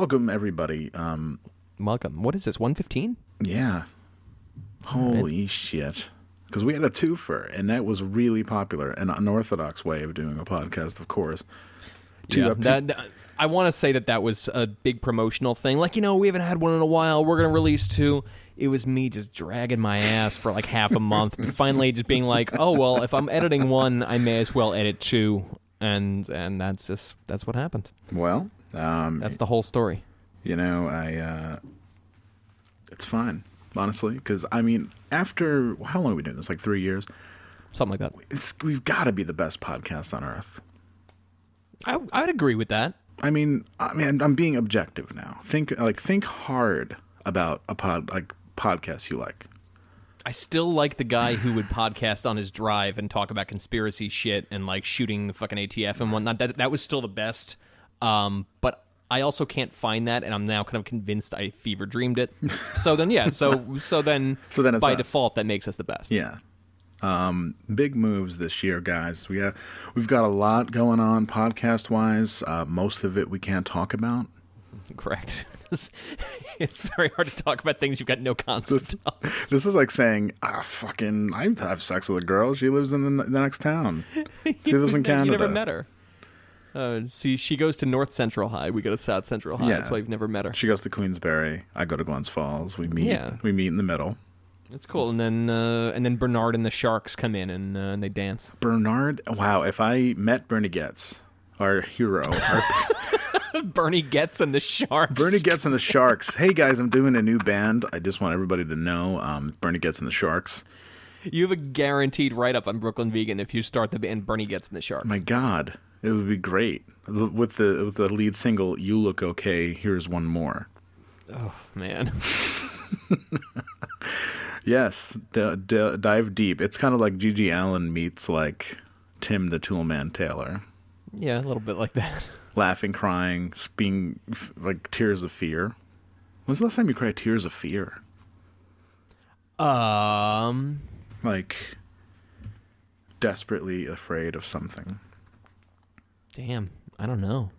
Welcome everybody. Um, Welcome. What is this? One fifteen? yeah, holy shit! Because we had a twofer, and that was really popular, an unorthodox way of doing a podcast, of course. Two Yeah. That, that- I want to say that that was a big promotional thing. Like you know, we haven't had one in a while. We're gonna release two. It was me just dragging my ass for like half a month, finally just being like, oh well, if I'm editing one, I may as well edit two, and and that's just that's what happened. well, um, That's the whole story. you know, I uh, it's fine, honestly, because I mean, after how long have we been doing this? Like three years. Something like that. It's, we've got to be the best podcast on earth. I I'd agree with that. I mean, I mean, I'm, I'm being objective now. Think like think hard about a pod like podcast you like. I still like the guy who would podcast on his drive and talk about conspiracy shit and like shooting the fucking ATF and whatnot. That that was still the best. Um, but I also can't find that, and I'm now kind of convinced I fever dreamed it. so then, yeah. So so then, So then it's by us. default that makes us the best. Yeah. Um, big moves this year, guys. We have, we've got a lot going on podcast wise. Uh, most of it we can't talk about. Correct. it's very hard to talk about things you've got no concept of. This is like saying, ah, fucking, I have sex with a girl. She lives in the, the next town. She lives in Canada. You never met her. Uh, see, she goes to North Central High. We go to South Central High. Yeah. That's why you've never met her. She goes to Queensbury. I go to Glens Falls. We meet. Yeah. We meet in the middle. It's cool. And then uh, and then Bernard and the Sharks come in and uh, and they dance. Bernard. Wow. If I met Bernie Goetz, our hero, our Bernie Goetz and the Sharks. Bernie Goetz and the Sharks. Hey guys, I'm doing a new band. I just want everybody to know. Um, Bernie Goetz and the Sharks. You have a guaranteed write up on Brooklyn Vegan if you start the band Bernie Goetz and the Sharks. My God, it would be great with the with the lead single "You Look Okay." Here's one more. oh man, Yes, d- d- dive deep. It's kind of like GG Allin meets like Tim the Toolman Taylor, yeah, a little bit like that. laughing, crying, being like tears of fear. When's the last time you cried tears of fear? Um, Like desperately afraid of something. Damn, I don't know.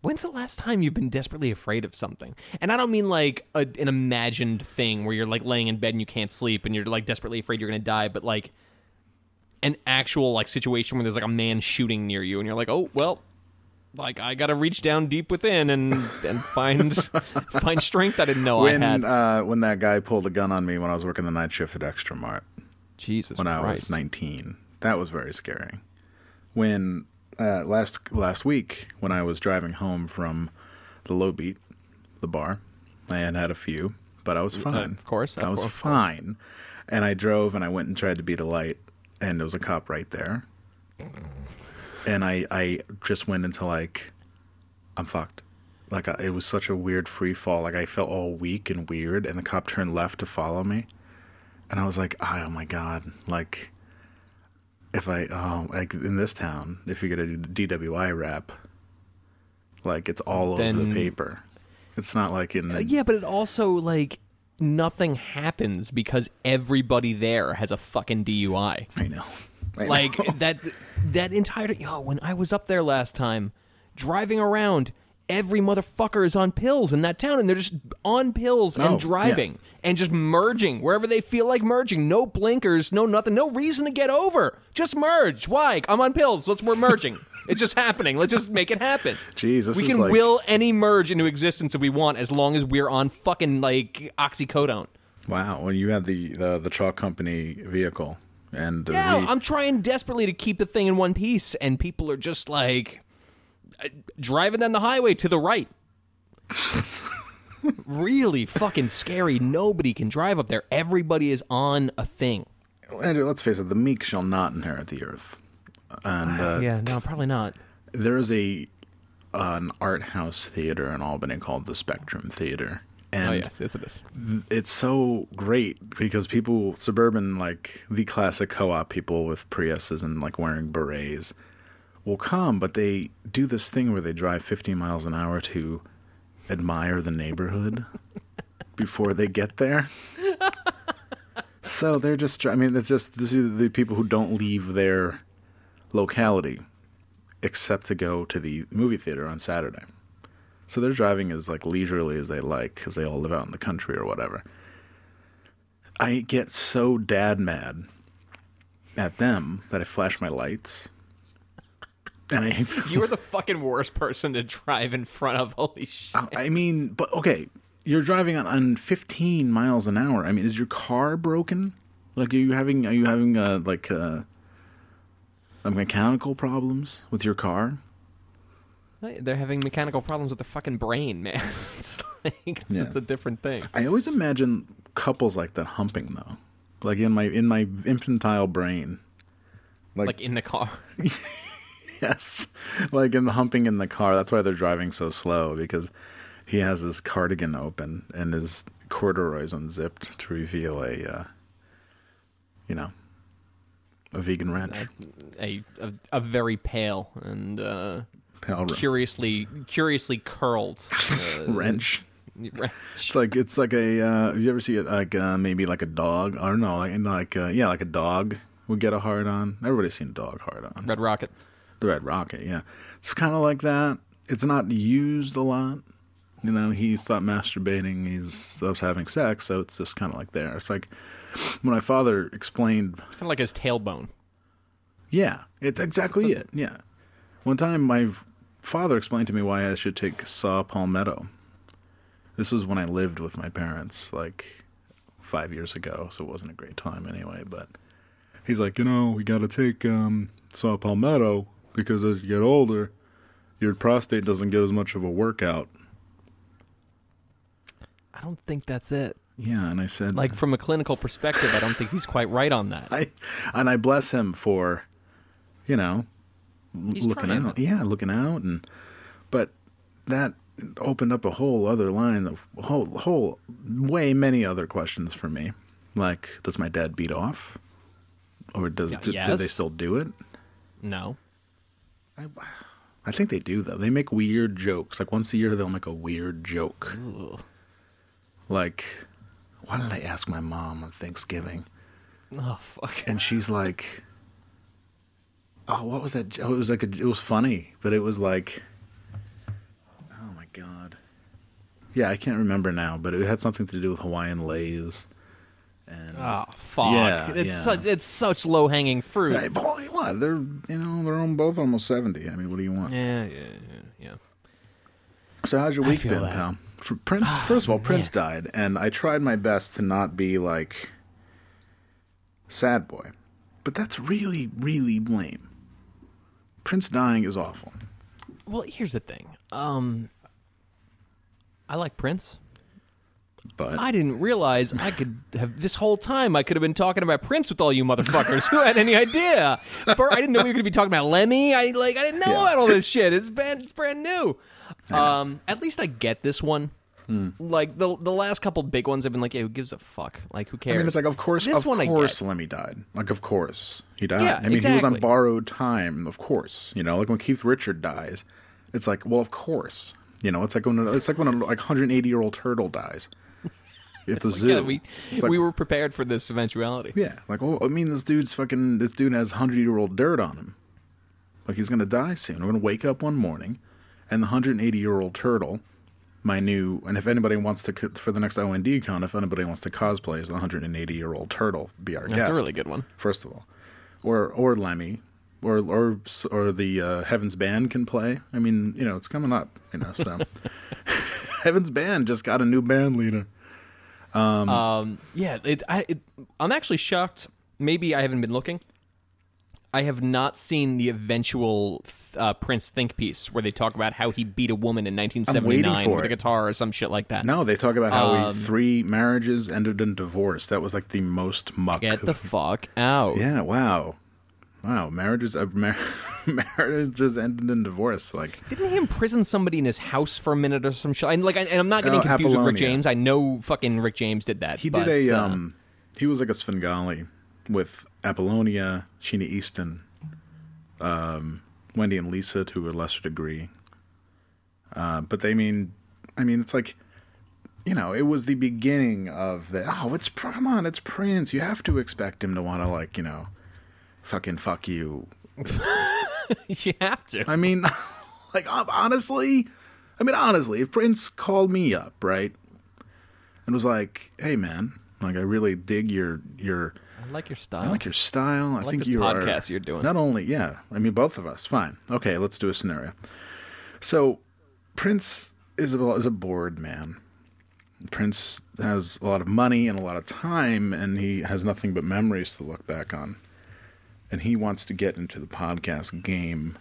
When's the last time you've been desperately afraid of something? And I don't mean like a, an imagined thing where you're like laying in bed and you can't sleep and you're like desperately afraid you're gonna die, but like an actual like situation where there's like a man shooting near you and you're like, oh well, like I gotta reach down deep within and and find find strength I didn't know when I had. uh, when that guy pulled a gun on me when I was working the night shift at Extra Mart Jesus when I was 19. That was very scary. When uh, last last week when I was driving home from the Low Beat, the bar, I had had a few, but I was fine. Uh, of course, I was course. fine. And I drove and I went and tried to beat a light, and there was a cop right there. And I, I just went into like, I'm fucked. Like I, it was such a weird free fall. Like I felt all weak and weird, and the cop turned left to follow me, and I was like, oh my god, like if I oh like in this town, if you get a DWI rap, like it's all over the paper. It's not like in Uh, the yeah, but it also like nothing happens because everybody there has a fucking DUI. I know. I know. Like that that entire yo, when I was up there last time, driving around, every motherfucker is on pills in that town and they're just on pills Oh, and driving and just merging wherever they feel like merging. No blinkers, no nothing, no reason to get over. Just merge. Why? I'm on pills. Let's we're merging. it's just happening. Let's just make it happen. Jeez, this we is can like- will any merge into existence if we want as long as we're on fucking like oxycodone. wow. When you had the the, the chalk company vehicle and the Yeah, re- I'm trying desperately to keep the thing in one piece, and people are just like uh, driving down the highway to the right. really fucking scary. Nobody can drive up there. Everybody is on a thing. Andrew, let's face it, the meek shall not inherit the earth. And uh, yeah, no, probably not. there is a an art house theater in Albany called the Spectrum Theater. And oh yes, yes it is. it's so great because people suburban like the classic co-op people with Priuses and like wearing berets will come, but they do this thing where they drive 50 miles an hour to admire the neighborhood before they get there. so they're just I mean it's just this is the people who don't leave their locality except to go to the movie theater on Saturday. So they're driving as like leisurely as they like because they all live out in the country or whatever. I get so dad mad at them that I flash my lights. And I, You are the fucking worst person to drive in front of. Holy shit! I mean, but okay, you're driving on, on 15 miles an hour. I mean, is your car broken? Like, are you having are you having uh, like uh, mechanical problems with your car? They're having mechanical problems with their fucking brain, man. it's like it's, Yeah. it's a different thing. I always imagine couples like that humping though, like in my in my infantile brain. Like in the car. Yes, like in the humping in the car. That's why they're driving so slow because he has his cardigan open and his corduroys unzipped to reveal a, uh, you know, a vegan wrench. a, a a very pale and uh, Pale curiously curiously curled uh, wrench. wrench. It's like it's like a. Uh, have you ever see it like uh, maybe like a dog I don't know, like like uh, yeah like a dog would get a hard on. Everybody's seen a dog hard on. Red Rocket. The Red Rocket, yeah. It's kind of like that. It's not used a lot. You know, he stopped masturbating. He stops having sex, so it's just kind of like there. It's like when my father explained. Kind of like his tailbone. Yeah, it's exactly it. Yeah. One time, my father explained to me why I should take saw palmetto. This was when I lived with my parents, like five years ago, so it wasn't a great time anyway. But he's like, you know, we got to take um, saw palmetto because as you get older, your prostate doesn't get as much of a workout. I don't think that's it. Yeah, and I said, Like from a clinical perspective, I don't think he's quite right on that. I and I bless him for, you know, He's looking trying. out. Yeah, looking out, and but that opened up a whole other line of whole whole way many other questions for me. Like, does my dad beat off, or does Yeah, do, do they still do it? No. I think they do though. They make weird jokes. Like once a year, they'll make a weird joke. Like, why did I ask my mom on Thanksgiving? Oh fuck. and she's like, "Oh, what was that? jo- oh, It was like a, it was funny, but it was like, oh my god, yeah, I can't remember now, but it had something to do with Hawaiian lays, and Oh fuck. Yeah, it's yeah. such it's such low hanging fruit. Hey, boy, what? They're you know they're on both almost seventy. I mean, what do you want? Yeah, yeah, yeah, yeah. So how's your week been, that. pal? For Prince, first of all, Prince man. died, and I tried my best to not be like sad boy, but that's really, really lame. Prince dying is awful. Well, here's the thing. Um I like Prince. But I didn't realize I could have this whole time. I could have been talking about Prince with all you motherfuckers. Who had any idea? For I didn't know we were going to be talking about Lemmy. I like I didn't know Yeah. about all this shit. It's brand it's brand new. Um, at least I get this one. Hmm. Like the the last couple big ones, I've been like, yeah, who gives a fuck? Like who cares? I mean, it's like, of course, This of one course. Lemmy died. Like, of course, he died. Yeah, I mean, he was on borrowed time. Of course, you know, like when Keith Richard dies, it's like, well, of course, you know, it's like when it's like when a like 180 year old turtle dies at the zoo. Yeah, we like, we were prepared for this eventuality. yeah, like, well, I mean, this dude's fucking. This dude has 100 year old dirt on him. Like he's gonna die soon. We're gonna wake up one morning, and the 180 year old turtle. My new, and if anybody wants to for the next OND con, if anybody wants to cosplay as the 180 year old turtle, be our That's guest That's a really good one. first of all, or or Lemmy, or or or the uh, Heaven's Band can play. I mean, you know, it's coming up. You know, so Heaven's Band just got a new band leader. Um, yeah, it, I, it, I'm actually shocked. Maybe I haven't been looking. I have not seen the eventual uh, Prince think piece where they talk about how he beat a woman in 1979 for with a guitar or some shit like that. No, they talk about how Um, he, three marriages ended in divorce. That was like the most muck. Get the fuck out. yeah, wow, wow. Marriages, uh, mar- marriages ended in divorce. Like Didn't he imprison somebody in his house for a minute or some shit? And like, I, and I'm not getting Oh, confused with Rick James. I know fucking Rick James did that. he but, did a uh, um, he was like a Svengali with Apollonia, Sheena Easton, um, Wendy and Lisa to a lesser degree. Uh, but they mean, I mean, it's like, you know, it was the beginning of the. Oh, it's come on, it's Prince. You have to expect him to want to like, you know, fucking fuck you. you have to. I mean, like honestly, I mean honestly, if Prince called me up, right, and was like, "Hey, man, like I really dig your your." I like your style. I like your style. I, like think this you are podcast you're doing. Not only, yeah. I mean, both of us. Fine. Okay, let's do a scenario. So, Prince is a, is a bored man. Prince has a lot of money and a lot of time, and he has nothing but memories to look back on. And he wants to get into the podcast game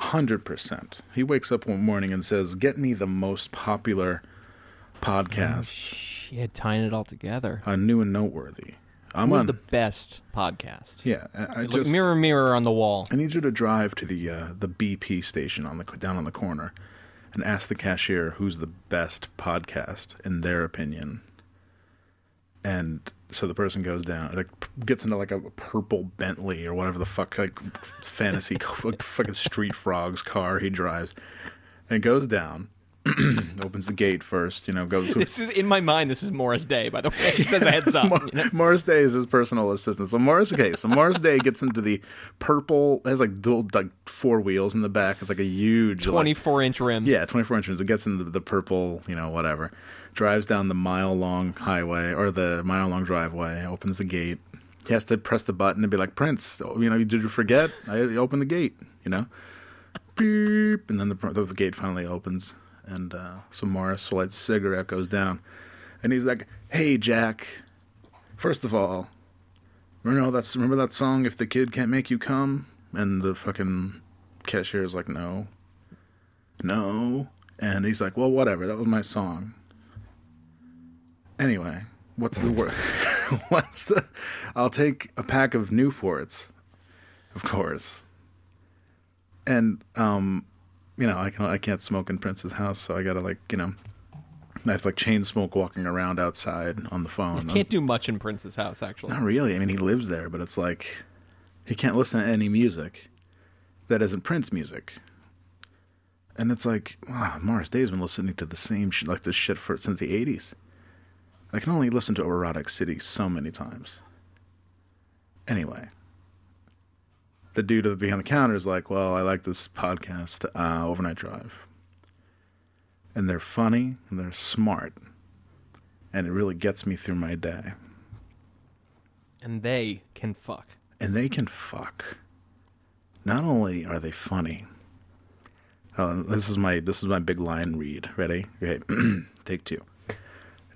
100%. He wakes up one morning and says, Get me the most popular podcast, Shit, tying it all together. uh, new and noteworthy. I'm Who's on the best podcast? Yeah, I, I Look, just mirror, mirror on the wall. I need you to drive to the uh, the BP station on the down on the corner, and ask the cashier who's the best podcast in their opinion. And so the person goes down, like gets into like a purple Bentley or whatever the fuck like fantasy like, fucking street frogs car he drives, and goes down, opens the gate first, you know, goes to This is in my mind. This is Morris Day, by the way. He says a heads up. you know? Morris Day is his personal assistant. So Morris, okay, so Morris Day gets into the purple. Has like dual, like four wheels in the back. It's like a huge, like- 24 inch rims. yeah, twenty four inch rims It gets into the purple, you know, whatever. Drives down the mile long highway or the mile long driveway. Opens the gate. He has to press the button and be like, Prince, you know, did you forget? I opened the gate. You know, beep, and then the the gate finally opens, and uh, so Morris lights a cigarette, goes down, and he's like, "Hey, Jack. First of all, remember that's remember that song? If the kid can't make you come." And the fucking cashier is like, "No, no," and he's like, "Well, whatever. That was my song." Anyway, what's the word? what's the? I'll take a pack of Newports, of course. And um, you know, I can I can't smoke in Prince's house, so I gotta like you know, I have like chain smoke walking around outside on the phone. You can't do much in Prince's house, actually. Not really. I mean, he lives there, but it's like he can't listen to any music that isn't Prince music. And it's like, wow, Morris Day's been listening to the same shit, like this shit for since the '80s. I can only listen to Erotic City so many times. Anyway, the dude behind the counter is like, "Well, I like this podcast, uh, Overnight Drive, and they're funny and they're smart, and it really gets me through my day." And they can fuck. and they can fuck. Not only are they funny. Oh, this is my this is my big line read. Ready? Okay, take two.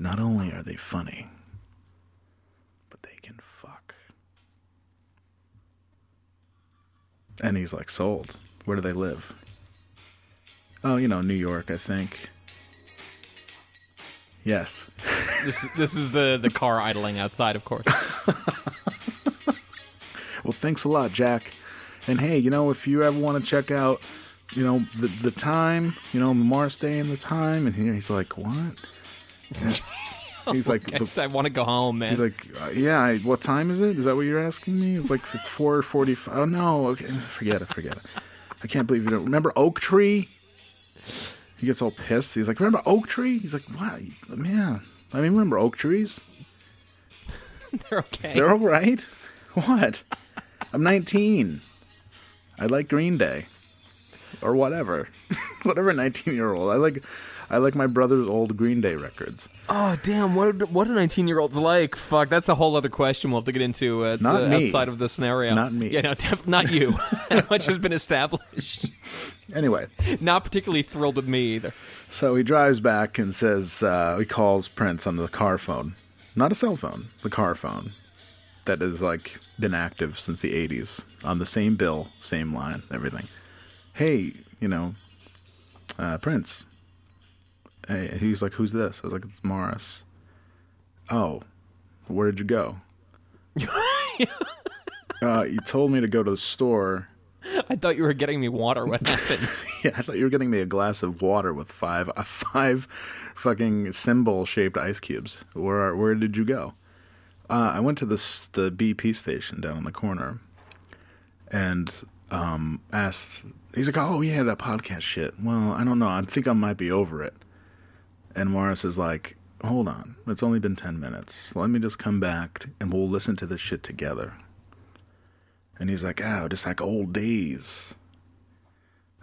Not only are they funny, but they can fuck. And he's like, sold. Where do they live? Oh, you know, New York, I think. Yes. This this is the the car idling outside, of course. Well, thanks a lot, Jack. And hey, you know, if you ever want to check out, you know, the the time, you know, Morris Day and the time, and here he's like, what? he's like, I, the- I want to go home, man. he's like, uh, yeah. I, what time is it? Is that what you're asking me? It's like it's four forty-five. Oh no, okay, forget it, forget it. I can't believe you don't remember Oak Tree. He gets all pissed. He's like, remember Oak Tree? He's like, what? Man, I mean, remember oak trees? They're okay. They're all right. What? I'm 19. I like Green Day, or whatever, whatever 19 year old. I like, I like my brother's old Green Day records. Oh damn! What what are nineteen year olds like? Fuck, that's a whole other question we'll have to get into uh, Not me. outside of the scenario. Not me. Yeah, no, def- not you. much has been established. Anyway, Not particularly thrilled with me either. so he drives back and says uh, he calls Prince on the car phone, not a cell phone, the car phone that has like been active since the 80s on the same bill, same line, everything. Hey, you know, uh, Prince. Hey, he's like, who's this? I was like, it's Morris. Oh, where did you go? uh, you told me to go to the store. I thought you were getting me water. What happened? Yeah, I thought you were getting me a glass of water with five, uh, five fucking symbol shaped ice cubes. Where where did you go? Uh, I went to this the BP station down in the corner, and um, asked. He's like, "Oh yeah, that podcast shit." Well, I don't know. I think I might be over it. And Morris is like, "Hold on, it's only been ten minutes. Let me just come back and we'll listen to this shit together." And he's like, "Oh, just like old days."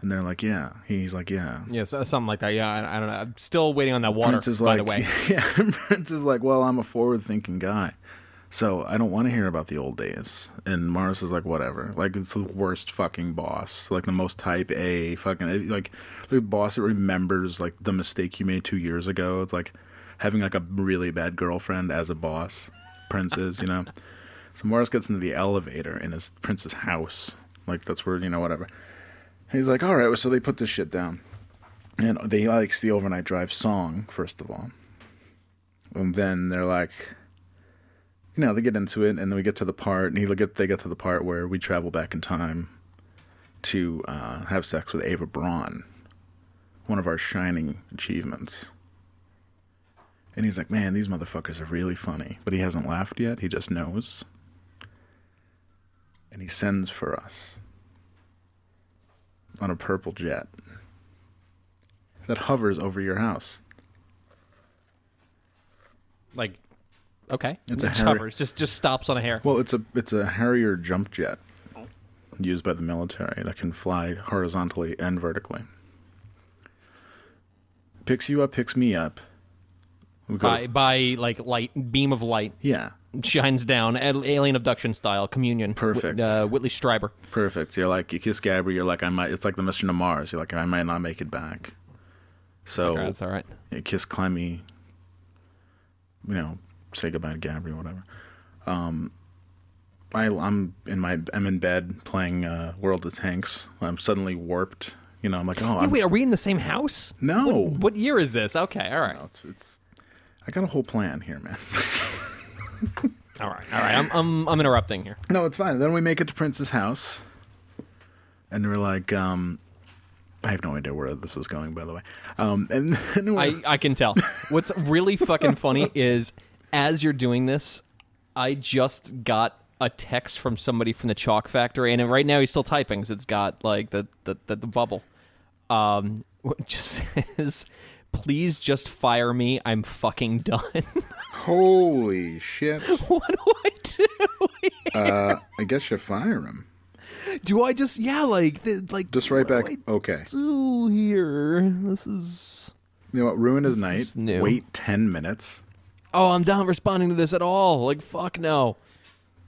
And they're like, "Yeah." He's like, "Yeah." yeah, so- something like that. Yeah, I, I don't know. I'm still waiting on that water. Prince is by like, the way, yeah. Prince is like, well, I'm a forward-thinking guy, so I don't want to hear about the old days. And Morris is like, whatever. Like it's the worst fucking boss. Like the most type A fucking eh, like the boss that remembers like the mistake you made two years ago. It's like having like a really bad girlfriend as a boss. Prince is, you know. So Morris gets into the elevator in his Prince's house. Like that's where you know whatever. He's like, all right. So they put this shit down. And they likes the overnight drive song first of all, and then they're like, you know, they get into it, and then we get to the part, and he get they get to the part where we travel back in time to uh, have sex with Eva Braun, one of our shining achievements. And he's like, man, these motherfuckers are really funny, but he hasn't laughed yet. He just knows, and he sends for us on a purple jet that hovers over your house. like, okay, It's a Which Harry- hovers, just just stops on a hair. Well, it's a it's a Harrier jump jet used by the military that can fly horizontally and vertically. Picks you up, picks me up. By by like light beam of light yeah, shines down, alien abduction style communion. Perfect. Uh, Whitley Strieber. perfect. You're like you kiss Gabby. You're like I might. It's like the mission to Mars. You're like I might not make it back. So that's all right. you kiss Clemmy. You know, say goodbye to Gabby or whatever. Um, I, I'm in my I'm in bed playing uh, World of Tanks. I'm suddenly warped. You know, I'm like, oh, wait, are we in the same house? No. What, what year is this? Okay, all right, No, it's, it's I got a whole plan here, man. all right, all right. I'm I'm I'm interrupting here. no, it's fine. Then we make it to Prince's house, and we're like, um, I have no idea where this is going, by the way. Um, and we're- I I can tell. What's really fucking funny is as you're doing this, I just got a text from somebody from the Chalk Factory, and right now he's still typing. So it's got like the the the, the bubble. Um, just says, "Please just fire me. I'm fucking done." holy shit! what do I do? Uh, I guess you fire him. do I just yeah like the, like Just right back. Okay. do here? This is. You know what? Ruin his night. Wait ten minutes. Oh, I'm not responding to this at all. Like fuck no.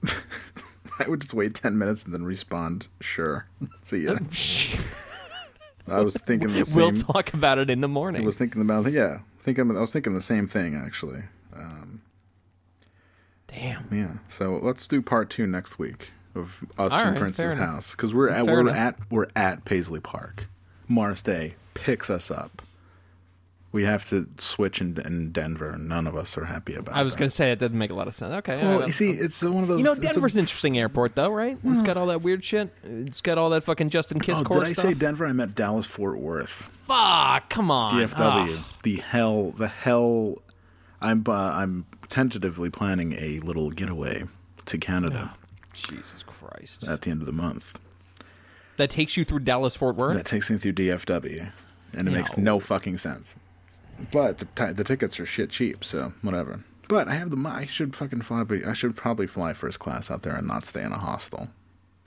I would just wait ten minutes and then respond. Sure. See ya. I was thinking the same. we'll talk about it in the morning. I was thinking about yeah. Thinking I was thinking the same thing actually. Um, Damn. Yeah. So let's do part two next week of us All in right, Prince's house because we're at Fair we're enough. at we're at Paisley Park. Morris Day picks us up We have to switch in, in Denver, and none of us are happy about. It. I was going to say it doesn't make a lot of sense. Okay. yeah, Well, you see, it's one of those. you know, it's a- Denver's an interesting airport, though, right? It's got all that weird shit. It's got all that fucking Justin Kiss Oh, did I stuff. say Denver? I meant Dallas Fort Worth. Fuck! Come on. DFW. Ah. The hell, the hell. I'm uh, I'm tentatively planning a little getaway to Canada Jesus Christ. at the end of the month. That takes you through Dallas Fort Worth. That takes me through DFW, and it makes No. no fucking sense. But the ti the tickets are shit cheap, so whatever. But I have the. I should fucking fly. but I should probably fly first class out there and not stay in a hostel.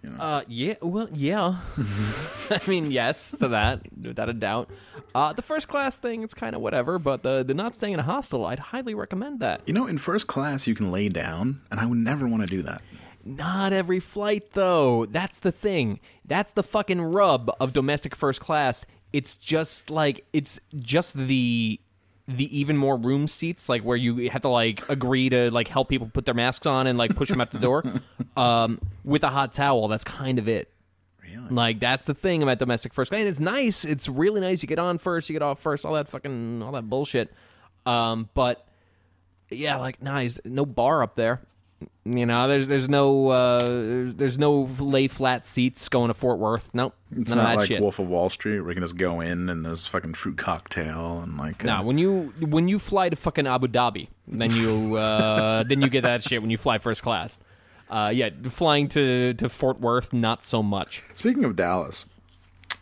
You know. Uh, yeah. Well, yeah. I mean, yes to that, without a doubt. Uh, the first class thing, it's kind of whatever, but the the not staying in a hostel, I'd highly recommend that. you know, in first class you can lay down, and I would never want to do that. Not every flight, though. That's the thing. That's the fucking rub of domestic first class. It's just like it's just the the even more room seats, like where you have to like agree to like help people put their masks on and like push them out the door um, with a hot towel. That's kind of it. Really? Like that's the thing about domestic first class. And it's nice. It's really nice. You get on first, you get off first, all that fucking all that bullshit. Um, but yeah, like nice. No bar up there. You know, there's there's no uh, there's, no lay flat seats going to Fort Worth. Nope, It's none of not that like shit. Wolf of Wall Street where you can just go in and there's fucking fruit cocktail and like. Nah, uh, when you when you fly to fucking Abu Dhabi, then you uh, then you get that shit when you fly first class. Uh, yeah, flying to, to Fort Worth, not so much. Speaking of Dallas,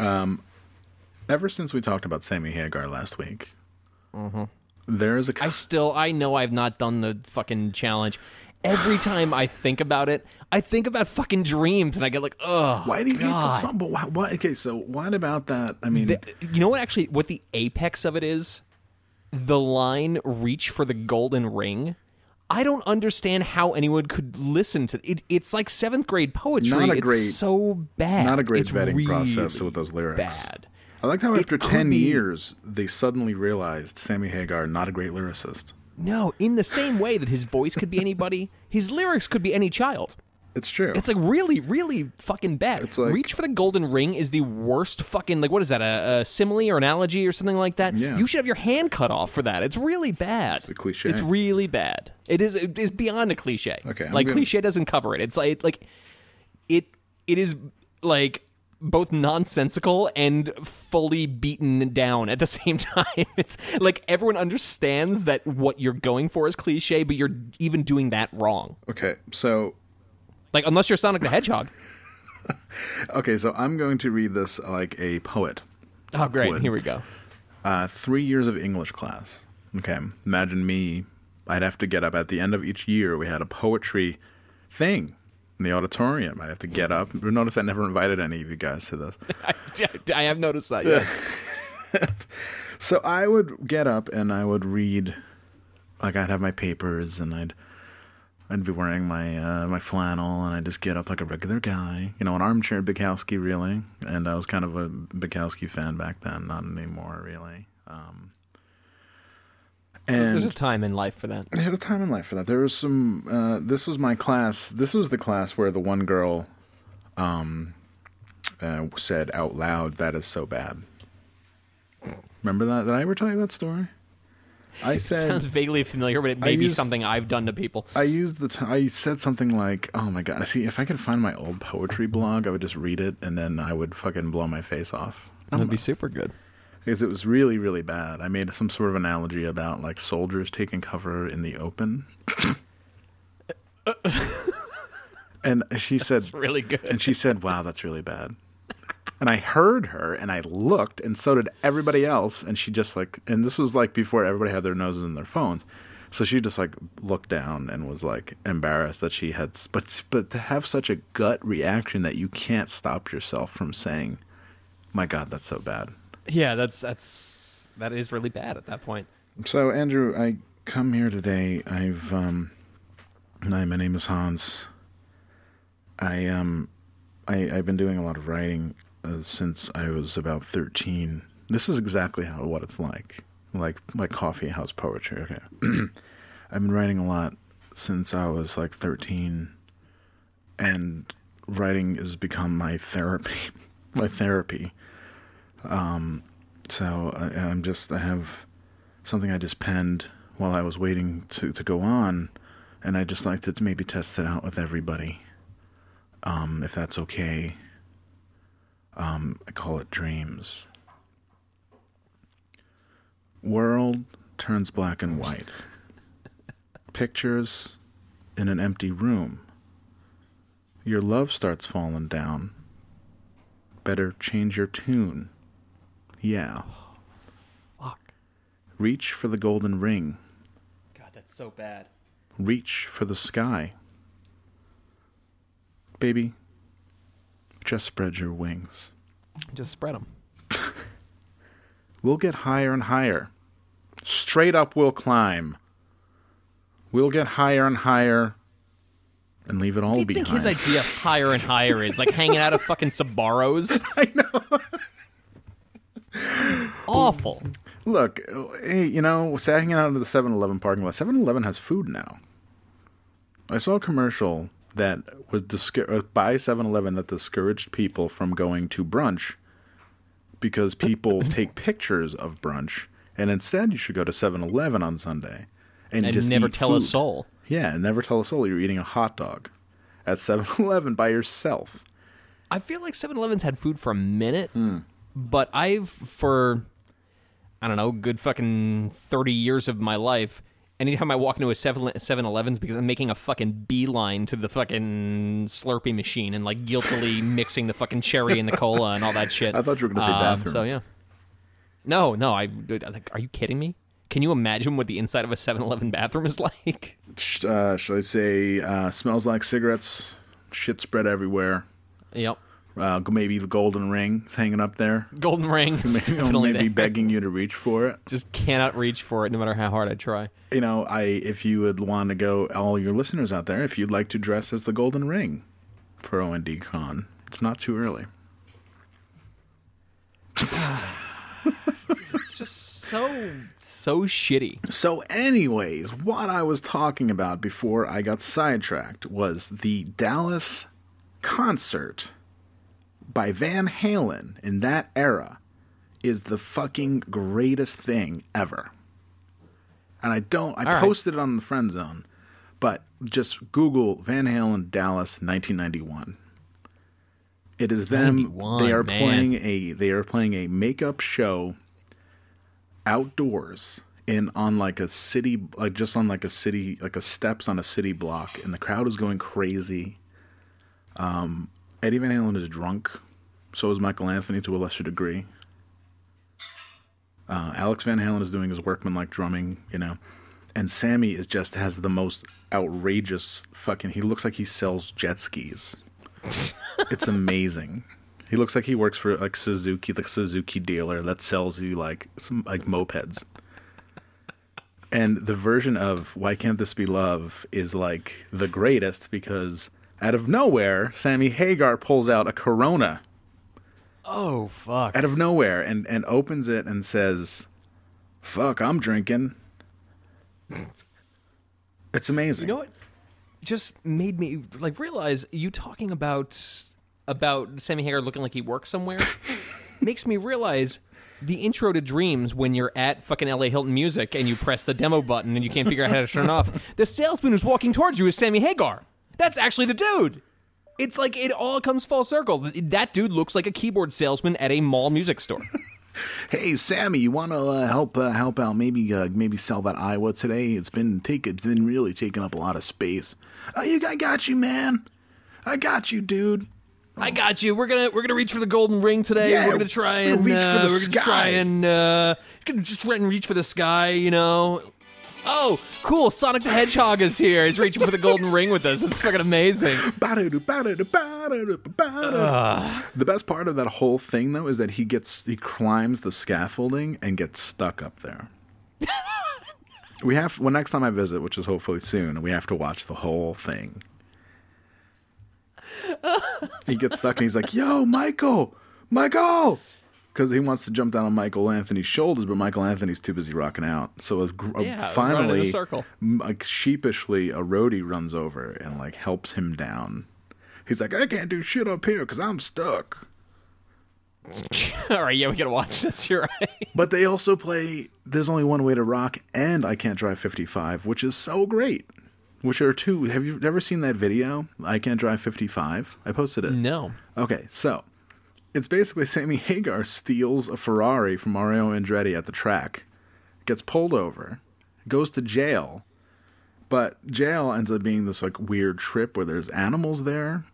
um, ever since we talked about Sammy Hagar last week, there is a. Mm-hmm. I still I know I've not done the fucking challenge. Every time I think about it, I think about fucking dreams, and I get like, oh, why do you hate the song? But why, why? Okay, so what about that? I mean, The- you know what? Actually, what the apex of it is, the line "reach for the golden ring." I don't understand how anyone could listen to it. It's like seventh grade poetry. Not a it's great- so bad. not a great It's vetting really process with those lyrics. Bad. I liked how after ten be- years they suddenly realized Sammy Hagar not a great lyricist. No, in the same way that his voice could be anybody, his lyrics could be any child. It's true. It's like really, really fucking bad. It's like- Reach for the Golden Ring is the worst fucking like what is that a, a simile or analogy or something like that? Yeah. You should have your hand cut off for that. It's really bad. It's a cliche. It's really bad. It is. It is beyond a cliche. Okay, I'm like gonna- cliche doesn't cover it. It's like like it. It is like both nonsensical and fully beaten down at the same time. It's like everyone understands that what you're going for is cliche, but you're even doing that wrong. okay, so Like unless you're Sonic the Hedgehog. okay, so I'm going to read this like a poet. Oh, great! Would. Here we go. Uh, three years of English class. Okay, imagine me. I'd have to get up at the end of each year. We had a poetry thing in the auditorium. I'd have to get up. Notice I never invited any of you guys to this. I, I have noticed that. Yeah. So I would get up and I would read, like I'd have my papers and I'd I'd be wearing my uh, my flannel and I'd just get up like a regular guy, you know, an armchair Bukowski really. And I was kind of a Bukowski fan back then, not anymore really. Um, and There's a time in life for that. I had a time in life for that. There was some. Uh, this was my class. This was the class where the one girl, um, uh, said out loud, "That is so bad." Remember that? Did I ever tell you that story? I said it Sounds vaguely familiar, but it may be used- something I've done to people. I used the. T- I said something like, "Oh my god!" See, if I could find my old poetry blog, I would just read it, and then I would fucking blow my face off. That'd be super good. Because it was really really bad. I made some sort of analogy about like soldiers taking cover in the open. and she said really good. and she said, "Wow, that's really bad." And I heard her and I looked and so did everybody else and she just like and this was like before everybody had their noses in their phones. So she just like looked down and was like embarrassed that she had but but to have such a gut reaction that you can't stop yourself from saying, "My god, that's so bad." Yeah, that's that's that is really bad at that point. So Andrew, I come here today. I've um, hi, my name is Hans. I um, I I've been doing a lot of writing uh, since I was about thirteen. This is exactly how what it's like, like like coffee house poetry. Okay, I've been writing a lot since I was like thirteen, and writing has become my therapy. my therapy. Um, so I, I'm just I have something I just penned while I was waiting to, to go on, and I'd just like to maybe test it out with everybody, um, if that's okay. Um, I call it Dreams. World turns black and white. Pictures in an empty room. Your love starts falling down. Better change your tune. Yeah. Fuck. Reach for the golden ring. God, that's so bad. Reach for the sky. Baby, just spread your wings. Just spread them. We'll get higher and higher. Straight up, we'll climb. We'll get higher and higher and leave it all What do you behind. think his idea of higher and higher is? Like hanging out of fucking Sbarro's? I know. Awful. Look, hey, you know, say hanging out in the 7 Eleven parking lot. 7 Eleven has food now. I saw a commercial that was discour- uh, by 7 Eleven that discouraged people from going to brunch because people take pictures of brunch, and instead you should go to 7 Eleven on Sunday and, And just never tell a soul. Yeah, and never tell a soul you're eating a hot dog at 7 Eleven by yourself. I feel like 7-Eleven's had food for a minute, Hmm. but I've for I don't know, good fucking 30 years of my life, anytime I walk into a 7 7-Eleven's because I'm making a fucking beeline to the fucking Slurpee machine and like guiltily mixing the fucking cherry and the cola and all that shit. I thought you were gonna say Um, bathroom. So yeah. No, no, I like are you kidding me? Can you imagine what the inside of a 7-Eleven bathroom is like? Uh, shall I say, uh, smells like cigarettes, shit spread everywhere. Yep. Uh, maybe the golden ring is hanging up there. Golden ring. Maybe, definitely maybe there. begging you to reach for it. Just cannot reach for it no matter how hard I try. You know, I if you would want to go, all your listeners out there, if you'd like to dress as the golden ring for OND Con, it's not too early. It's just so so shitty. So, anyways, what I was talking about before I got sidetracked was the Dallas concert by Van Halen in that era is the fucking greatest thing ever. And I don't, I All right. posted it on the friend zone, but just Google Van Halen Dallas 1991. It is them. they are man. playing a they are playing a makeup show outdoors in on like a city like just on like a city like a steps on a city block and the crowd is going crazy um eddie van halen is drunk. So is michael anthony to a lesser degree. Uh, alex van halen is doing his workmanlike drumming you know. And sammy is just has the most outrageous fucking he looks like he sells jet skis. It's amazing. He looks like he works for like Suzuki, the Suzuki dealer that sells you like some like mopeds. And the version of Why Can't This Be Love is like the greatest because out of nowhere, Sammy Hagar pulls out a Corona Oh fuck. out of nowhere and, and opens it and says, Fuck, I'm drinking. It's amazing. You know what? Just made me like realize you talking about about Sammy Hagar looking like he works somewhere makes me realize the intro to Dreams when you're at fucking LA Hilton Music and you press the demo button and you can't figure out how to turn it off. The salesman who's walking towards you is Sammy Hagar. That's actually the dude. It's like it all comes full circle. That dude looks like a keyboard salesman at a mall music store. Hey Sammy, you want to uh, help uh, help out? Maybe uh, maybe sell that Iowa today. It's been take it's been really taking up a lot of space. Oh, you I got you, man. I got you, dude. I got you. We're gonna we're gonna reach for the golden ring today. Yeah, we're gonna try we're and gonna reach for uh, the we're gonna try and uh, gonna just try and reach for the sky. You know. Oh, cool! Sonic the Hedgehog is here. He's reaching for the golden ring with us. It's fucking amazing. Ba-da. The best part of that whole thing, though, is that he gets he climbs the scaffolding and gets stuck up there. we have well next time I visit, which is hopefully soon, we have to watch the whole thing. he gets stuck and he's like, "Yo, Michael, Michael," because he wants to jump down on Michael Anthony's shoulders, but Michael Anthony's too busy rocking out. So a gr- Yeah, a finally, circle. m- like sheepishly, a roadie runs over and like helps him down. He's like, "I can't do shit up here because I'm stuck." All right, yeah, we gotta watch this. You're right. But they also play There's Only One Way to Rock and I Can't Drive 55, which is so great. Which are two. Have you ever seen that video? I Can't Drive 55? I posted it. No. Okay, so it's basically Sammy Hagar steals a Ferrari from Mario Andretti at the track, gets pulled over, goes to jail, but jail ends up being this like weird trip where there's animals there,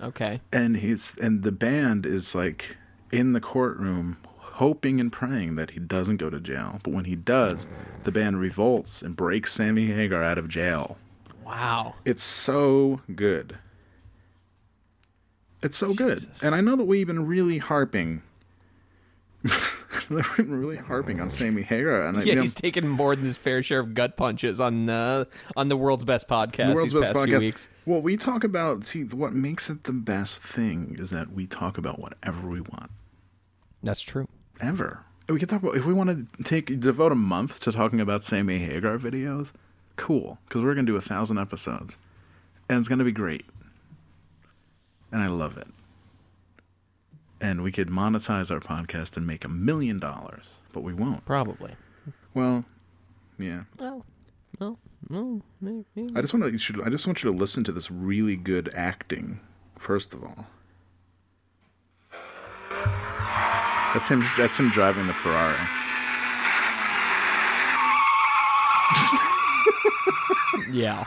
Okay. and he's and the band is like in the courtroom hoping and praying that he doesn't go to jail. But when he does, the band revolts and breaks Sammy Hagar out of jail. Wow. It's so good. It's so good. And I know that we've been really harping we've been really harping on Sammy Hagar and I- Yeah, you know, he's taken more than his fair share of gut punches on uh, on the world's best podcast the world's these best past few podcast. weeks. Well, we talk about see what makes it the best thing is that we talk about whatever we want. That's true. ever. We could talk about if we want to take devote a month to talking about Sammy Hagar videos. Cool, because we're gonna do a thousand episodes, and it's gonna be great, and I love it. And we could monetize our podcast and make a million dollars, but we won't. Probably. Well, yeah. Well, well, no, maybe. I just want to. You should. I just want you to listen to this really good acting. First of all, that's him. That's him driving the Ferrari. Yeah.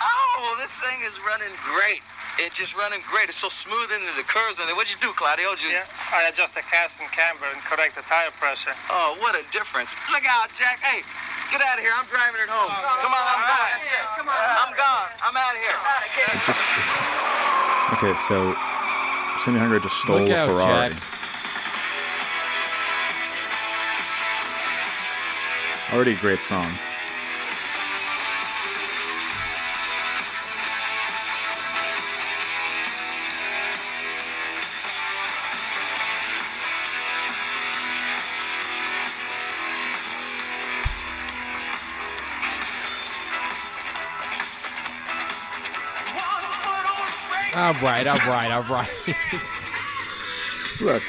Oh, this thing is running great. It's just running great. It's so smooth into the curves. And what'd you do, Claudio? You, Yeah, I adjust the cast and camber and correct the tire pressure. Oh, what a difference. Look out, Jack. Hey, get out of here. I'm driving it home. Oh, come on, I'm gone. That's it. Come on. I'm gone. I'm out of here. Okay, so Sammy Hagar just stole Look a out, Ferrari. Jack. Already a great song. All right, all right, all right. Look,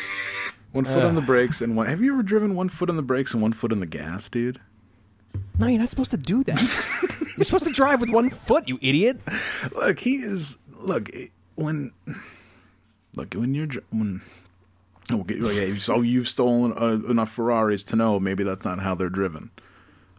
one foot on the brakes and one. Have you ever driven one foot on the brakes and one foot on the gas, dude? no, you're not supposed to do that. you're supposed to drive with one foot, you idiot. Look, he is. Look, when. Look, when you're dr- when. Okay, okay, so you've stolen uh, enough Ferraris to know maybe that's not how they're driven.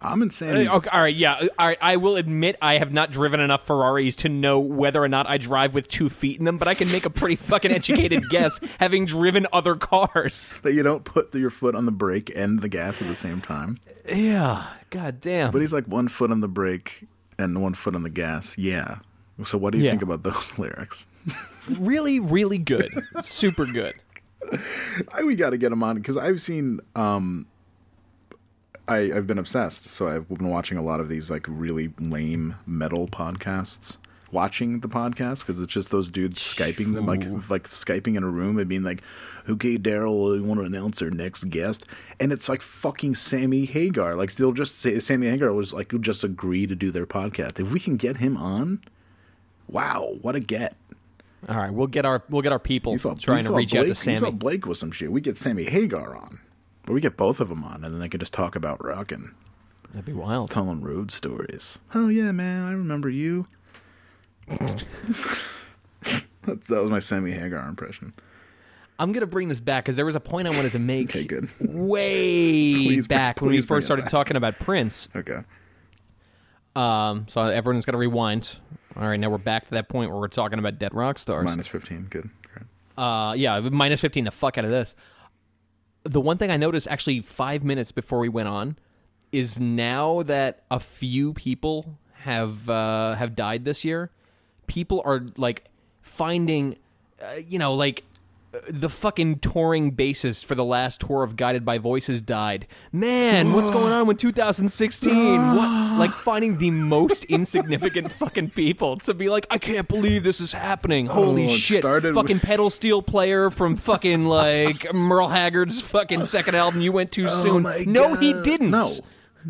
I'm in Sammy's. Okay, all right, yeah. All right, I will admit I have not driven enough Ferraris to know whether or not I drive with two feet in them, but I can make a pretty fucking educated guess having driven other cars. that you don't put your foot on the brake and the gas at the same time. Yeah, god damn. But he's like one foot on the brake and one foot on the gas. Yeah. So what do you Yeah. think about those lyrics? really, really good. Super good. I, we got to get him on because I've seen. um I, I've been obsessed, so I've been watching a lot of these like really lame metal podcasts. Watching the podcast because it's just those dudes skyping them, like like skyping in a room and being like, "Okay, Daryl, we want to announce our next guest," and it's like fucking Sammy Hagar. Like they'll just say Sammy Hagar was like just agree to do their podcast. If we can get him on, wow, what a get! All right, we'll get our we'll get our people thought, trying to reach Blake, out to You Sammy. thought Blake was some shit. We get Sammy Hagar on, but we get both of them on, and then they can just talk about rocking, That'd be wild. telling road stories. Oh yeah, man, I remember you. that, that was my Sammy Hagar impression. I'm gonna bring this back because there was a point I wanted to make Okay, good. way Please bring- back when we please bring first started back. talking about Prince. Okay, Um, so everyone's got to rewind. All right, now we're back to that point where we're talking about dead rock stars. minus fifteen. Good. Great. Uh, yeah, minus 15, the fuck out of this. The one thing I noticed actually five minutes before we went on is now that a few people have uh, have died this year, people are like finding, uh, you know, like the fucking touring bassist for the last tour of Guided by Voices died. Man, what's going on with 2016? What like finding the most insignificant fucking people to be like, I can't believe this is happening. Oh, Holy Oh, shit! started with- fucking pedal steel player from fucking like Merle Haggard's fucking second album. You went too oh soon. Oh my no, he didn't. No.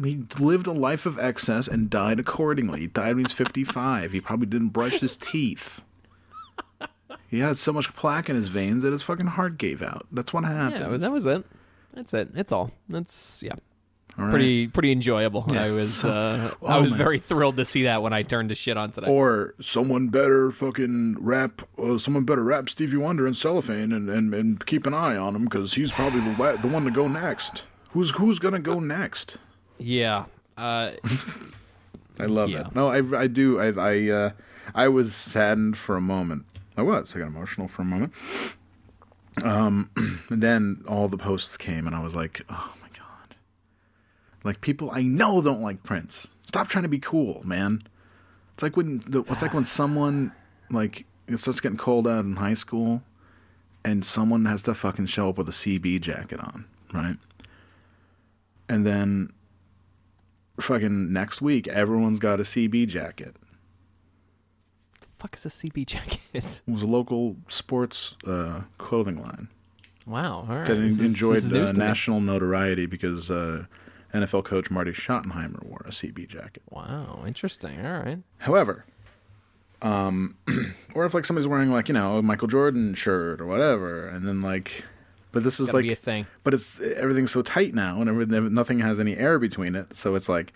He lived a life of excess and died accordingly. He died when he was 55. He probably didn't brush his teeth. He had so much plaque in his veins that his fucking heart gave out. That's what happened. Yeah, that was it. That's it. It's all. That's yeah. Right. Pretty pretty enjoyable. Yeah, I was uh, I Oh, was man. very thrilled to see that when I turned the shit on today. Or someone better fucking wrap, uh, someone better wrap Stevie Wonder and Cellophane and, and, and keep an eye on him because he's probably the the one to go next. Who's who's gonna go next? yeah. Uh, I love Yeah. that. No, I, I do. I I uh, I was saddened for a moment. I was. I got emotional for a moment. Um, and then all the posts came, and I was like, oh my god. Like people I know don't like Prince. Stop trying to be cool, man. It's like when the, it's like when someone like it starts getting cold out in high school, and someone has to fucking show up with a CB jacket on, right? And then fucking next week, everyone's got a CB jacket. Fuck is a CB jacket? It was a local sports uh, clothing line wow. All right. that This is- enjoyed this is uh, to me. national notoriety because uh, NFL coach Marty Schottenheimer wore a CB jacket. Wow. Interesting. All right. However, um, or if like somebody's wearing like you know a Michael Jordan shirt or whatever, and then like, but this is Gotta like be a thing. But it's everything's so tight now, and everything, nothing has any air between it. So it's like,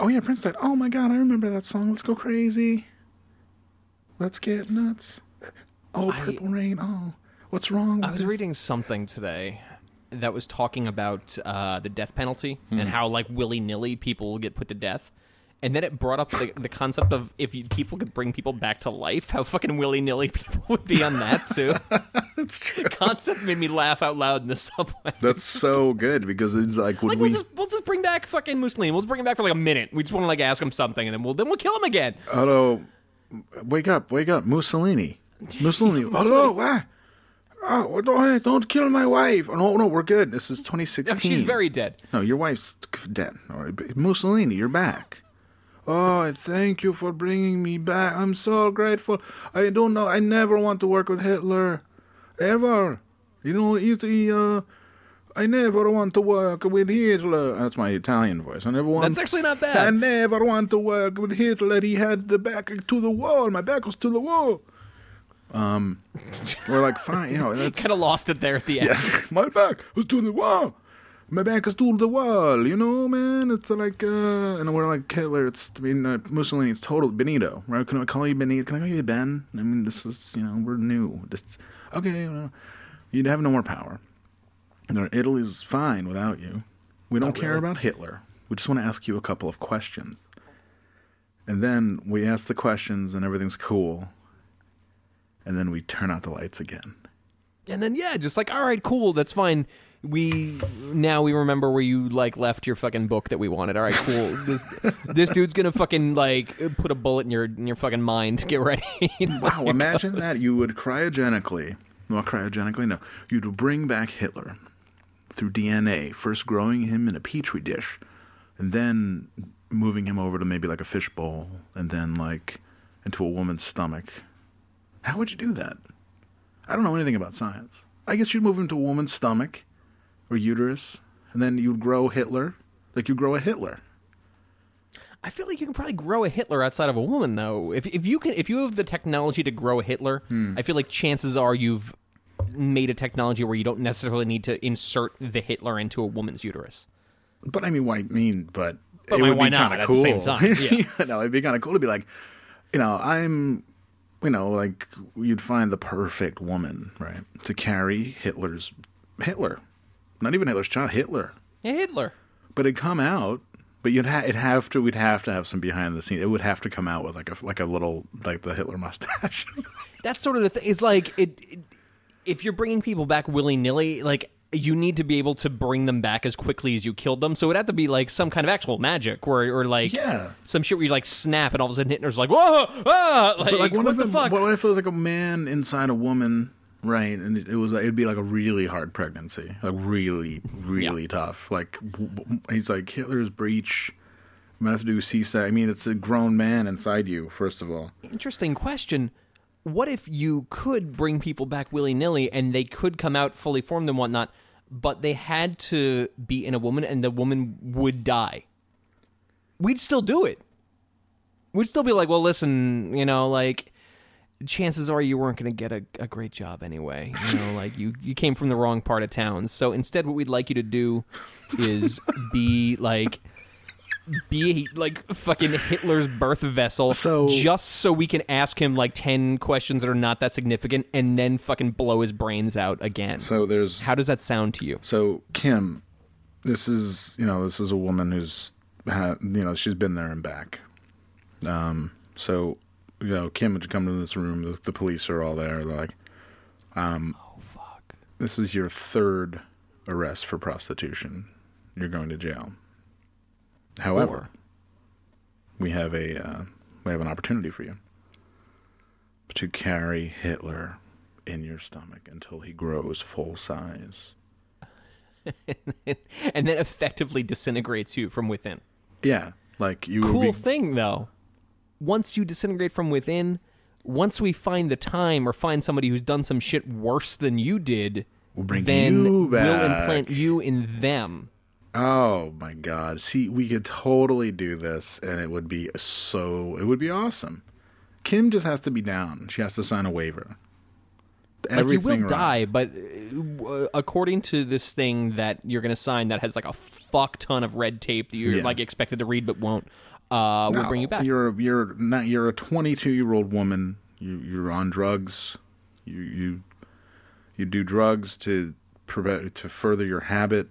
oh yeah, Prince said, oh my god, I remember that song. Let's go crazy. Let's get nuts. Oh, I- Purple Rain. Oh, what's wrong? With I was this? reading something today that was talking about uh, the death penalty Hmm. and how like willy nilly people get put to death. And then it brought up the, the concept of if you, people could bring people back to life, how fucking willy nilly people would be on that too. That's true. concept made me laugh out loud in the subway. That's so good because it's like would like we? we'll just we'll just bring back fucking Mussolini. We'll just bring him back for like a minute. We just want to like ask him something, and then we'll then we'll kill him again. Hello, wake up, wake up, Mussolini, Mussolini. Hello, why? Oh, don't, don't kill my wife. Oh, No, no, we're good. This is 2016. She's very dead. No, your wife's dead. All right, Mussolini, you're back. Oh, thank you for bringing me back. I'm so grateful. I don't know. I never want to work with Hitler, ever. You know, he's the. Uh, I never want to work with Hitler. That's my Italian voice. I never want. That's actually not bad. I never want to work with Hitler. He had the back to the wall. My back was to the wall. Um, we're like, fine, you know, Kind of lost it there at the end. yeah, my back was to the wall. My back is to the wall. You know, man. It's like, uh, and we're like Hitler. It's I mean uh, Mussolini. It's total Benito, right? Can I call you Benito? Can I call you Ben? I mean, this is you know we're new. Just okay. Well, you'd have no more power. You Italy's fine without you. We don't care about Hitler. We just want to ask you a couple of questions. And then we ask the questions, and everything's cool. And then we turn out the lights again. And then yeah, just like all right, cool, that's fine. We now we remember where you like left your fucking book that we wanted. All right, cool. This this dude's gonna fucking like put a bullet in your in your fucking mind. Get ready. Wow, imagine goes. that. You would cryogenically, well, cryogenically, no. You'd bring back Hitler through DNA, first growing him in a petri dish, and then moving him over to maybe like a fish bowl, and then like into a woman's stomach. How would you do that? I don't know anything about science. I guess you'd move him to a woman's stomach or uterus, and then you'd grow Hitler. Like you grow a Hitler. I feel like you can probably grow a Hitler outside of a woman, though. If if you can, if you have the technology to grow a Hitler, Hmm. I feel like chances are you've made a technology where you don't necessarily need to insert the Hitler into a woman's uterus. But I mean, why mean? But, But it why- would why be not kind of at cool. the same time? Yeah. no, it'd be kind of cool to be like, you know, I'm, you know, like you'd find the perfect woman, right, to carry Hitler's Hitler, not even Hitler's child, Hitler. Yeah, Hitler. But it'd come out. But you'd ha- it'd have to. We'd have to have some behind the scenes. It would have to come out with like a like a little like the Hitler mustache. That's sort of the thing. Is like it, it. If you're bringing people back willy nilly, like you need to be able to bring them back as quickly as you killed them. So it'd have to be like some kind of actual magic, where or like Yeah. some shit where you like snap and all of a sudden Hitler's like whoa ah like, like, what, what the it, fuck? What if it was like a man inside a woman, right? And it, it was it'd be like a really hard pregnancy, like really, really tough. Like he's like Hitler's breech. I'm gonna have to do C-section. I mean, it's a grown man inside you. First of all, Interesting question. What if you could bring people back willy nilly and they could come out fully formed and whatnot, but they had to be in a woman and the woman would die? We'd still do it. We'd still be like, well, listen, you know, like chances are you weren't going to get a, a great job anyway. You know, like you, you came from the wrong part of town. So instead, what we'd like you to do is be like, be like fucking Hitler's birth vessel. So- just so we can ask him like 10 questions that are not that significant and then fucking blow his brains out again. So there's How does that sound to you? So Kim, this is you know this is a woman who's had you know she's been there and back. Um, so you know Kim would come to this room. The, the police are all there. They're like, um, Oh, fuck. "This is your third arrest for prostitution. You're going to jail." However, Or- we have a uh, we have an opportunity for you to carry Hitler in your stomach until he grows full size. and then effectively disintegrates you from within. Yeah, like you Cool be thing, though. Once you disintegrate from within, once we find the time or find somebody who's done some shit worse than you did, We'll bring then you we'll implant you in them. Oh my god. See, we could totally do this and it would be so it would be awesome. Kim just has to be down. She has to sign a waiver. Like you will right. die, but uh, according to this thing that you're going to sign that has like a fuck ton of red tape that you're Yeah. like expected to read but won't, uh, we'll bring you back. You're you're not you're a 22 year old woman. You you're on drugs. You you you do drugs to prevent to further your habit.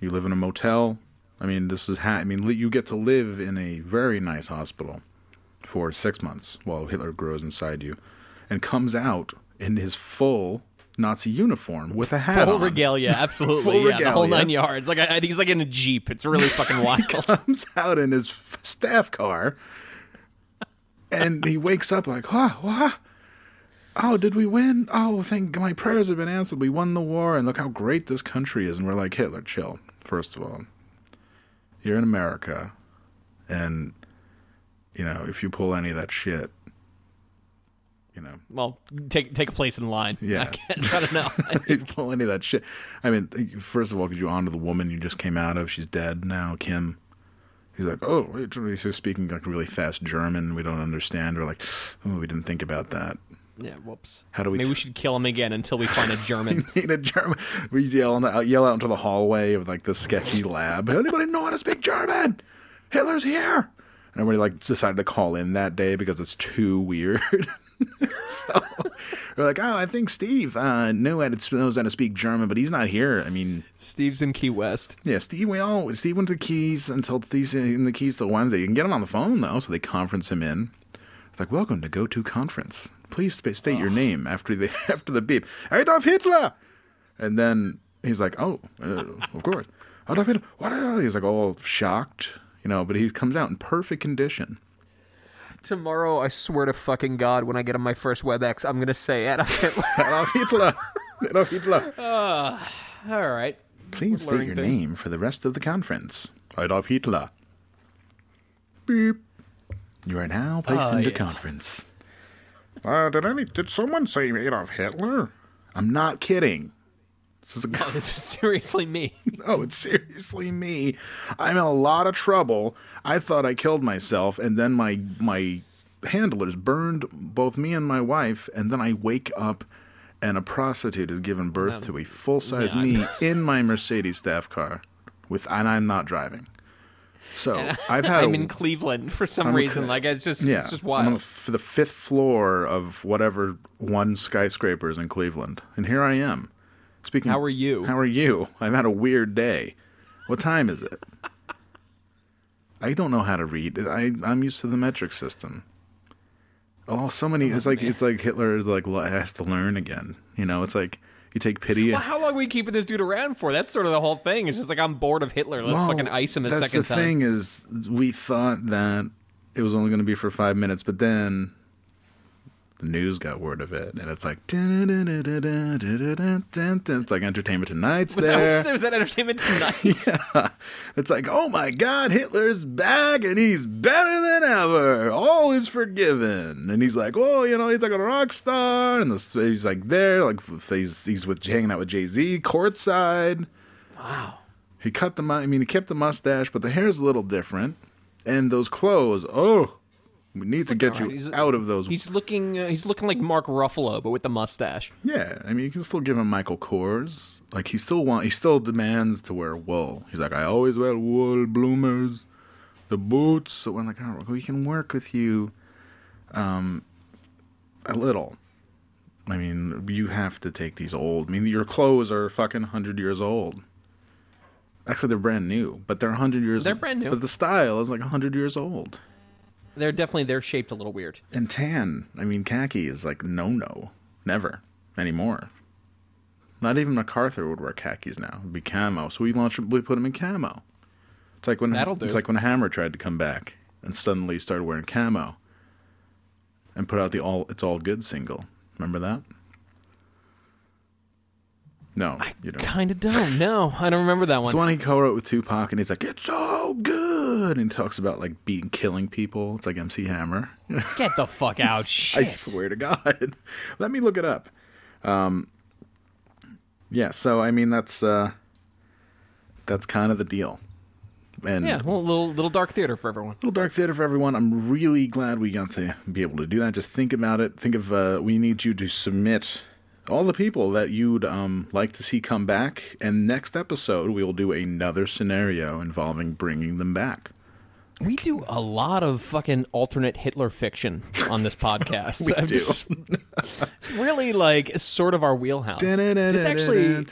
You live in a motel. I mean, this is ha- I mean, you get to live in a very nice hospital for six months while Hitler grows inside you, and comes out in his full Nazi uniform with a hat Full on. regalia, absolutely. Full yeah, the whole nine yards. Like I, I think he's like in a jeep. It's really fucking wild. comes out in his staff car, and he wakes up like, "Huh, what? Oh, did we win? Oh, thank my prayers have been answered. We won the war, and look how great this country is." And we're like, Hitler, chill. First of all, you're in America, and you know if you pull any of that shit, you know, well, take take a place in line. Yeah. I guess I don't know. if you pull any of that shit. I mean, first of all, because you honor the woman you just came out of. She's dead now, Kim. He's like, oh, he's speaking like really fast German. We don't understand. We're like, oh, we didn't think about that. Yeah, whoops. How do we- Maybe we should kill him again until we find a German. Need a German. We yell, out, yell out into the hallway of like the sketchy lab. Anybody know how to speak German? Hitler's here. And everybody like decided to call in that day because it's too weird. so we're like, oh, I think Steve uh, knew how to knows how to speak German, but he's not here. I mean, Steve's in Key West. Yeah, Steve. We all Steve went to the keys until these in the keys till Wednesday. You can get him on the phone though, so they conference him in. It's like, welcome to Go To Conference. Please state your name after the after the beep. Adolf Hitler. And then he's like, oh, uh, of course, Adolf Hitler. What? He's like all shocked, you know. But he comes out in perfect condition. Tomorrow, I swear to fucking God, when I get on my first WebEx, I'm gonna say Adolf Hitler. Adolf Hitler. Adolf Hitler. All right. Please state your things. name for the rest of the conference. Adolf Hitler. Beep. You are now placed Oh, into yeah. conference. Uh, did any did someone say Adolf Hitler? I'm not kidding. This is a, Oh, this is seriously me. oh, it's seriously me. I'm in a lot of trouble. I thought I killed myself, and then my my handlers burned both me and my wife, and then I wake up, and a prostitute has given birth to a full size yeah, me in my Mercedes staff car, with and I'm not driving. So I've had I'm a- in Cleveland for some I'm reason. okay. Like it's just, yeah, it's just wild. I'm on the, the fifth floor of whatever one skyscraper is in Cleveland, and here I am. Speaking. How are you? How are you? I've had a weird day. What time is it? I don't know how to read. I I'm used to the metric system. Oh, so many. Oh, it's like it's like Hitler is like has to learn again. You know, it's like you take pity. Well, how long are we keeping this dude around for? That's sort of the whole thing. It's just like I'm bored of Hitler. Let's Well, fucking ice him a that's second the time. thing is, we thought that it was only going to be for five minutes, but then the news got word of it, and it's like it's like Entertainment Tonight's Was that, there. was, was that Entertainment Tonight? yeah. It's like, oh my God, Hitler's back and he's better than ever. All is forgiven. And he's like, oh, you know, he's like a rock star. And he's like there, like he's he's with hanging out with Jay Z courtside. Wow. He cut the, I mean, he kept the mustache, but the hair's a little different. And those clothes, oh, We need to get you out of those. He's looking. Uh, he's looking like Mark Ruffalo, but with the mustache. Yeah, I mean, you can still give him Michael Kors. Like he still want, he still demands to wear wool. He's like, I always wear wool bloomers, the boots. So we're like, oh, we can work with you, um, a little. I mean, you have to take these old. I mean, your clothes are fucking hundred years old. Actually, they're brand new, but they're hundred years. They're brand new. but the style is like hundred years old. They're definitely they're shaped a little weird. And tan, I mean, khaki is like no no, never anymore. Not even MacArthur would wear khakis now. It'd be camo. So we launched, we put him in camo. It's like when That'll do. it's like when Hammer tried to come back and suddenly started wearing camo and put out the all it's all good single. Remember that? No, you don't. Kind of don't. No, I don't remember that It's one. the one he co-wrote with Tupac, and he's like, "It's so good," and he talks about like beating, killing people. It's like MC Hammer. Get the fuck out! Shit. I swear to God. Let me look it up. Um, yeah, so I mean that's uh, that's kind of the deal. And Yeah, well, little little dark theater for everyone. little dark theater for everyone. I'm really glad we got to be able to do that. Just think about it. Think of uh, we need you to submit all the people that you'd um, like to see come back. And next episode, we will do another scenario involving bringing them back. We do a lot of fucking alternate Hitler fiction on this podcast. We I'm do. just- really like sort of our wheelhouse. It's actually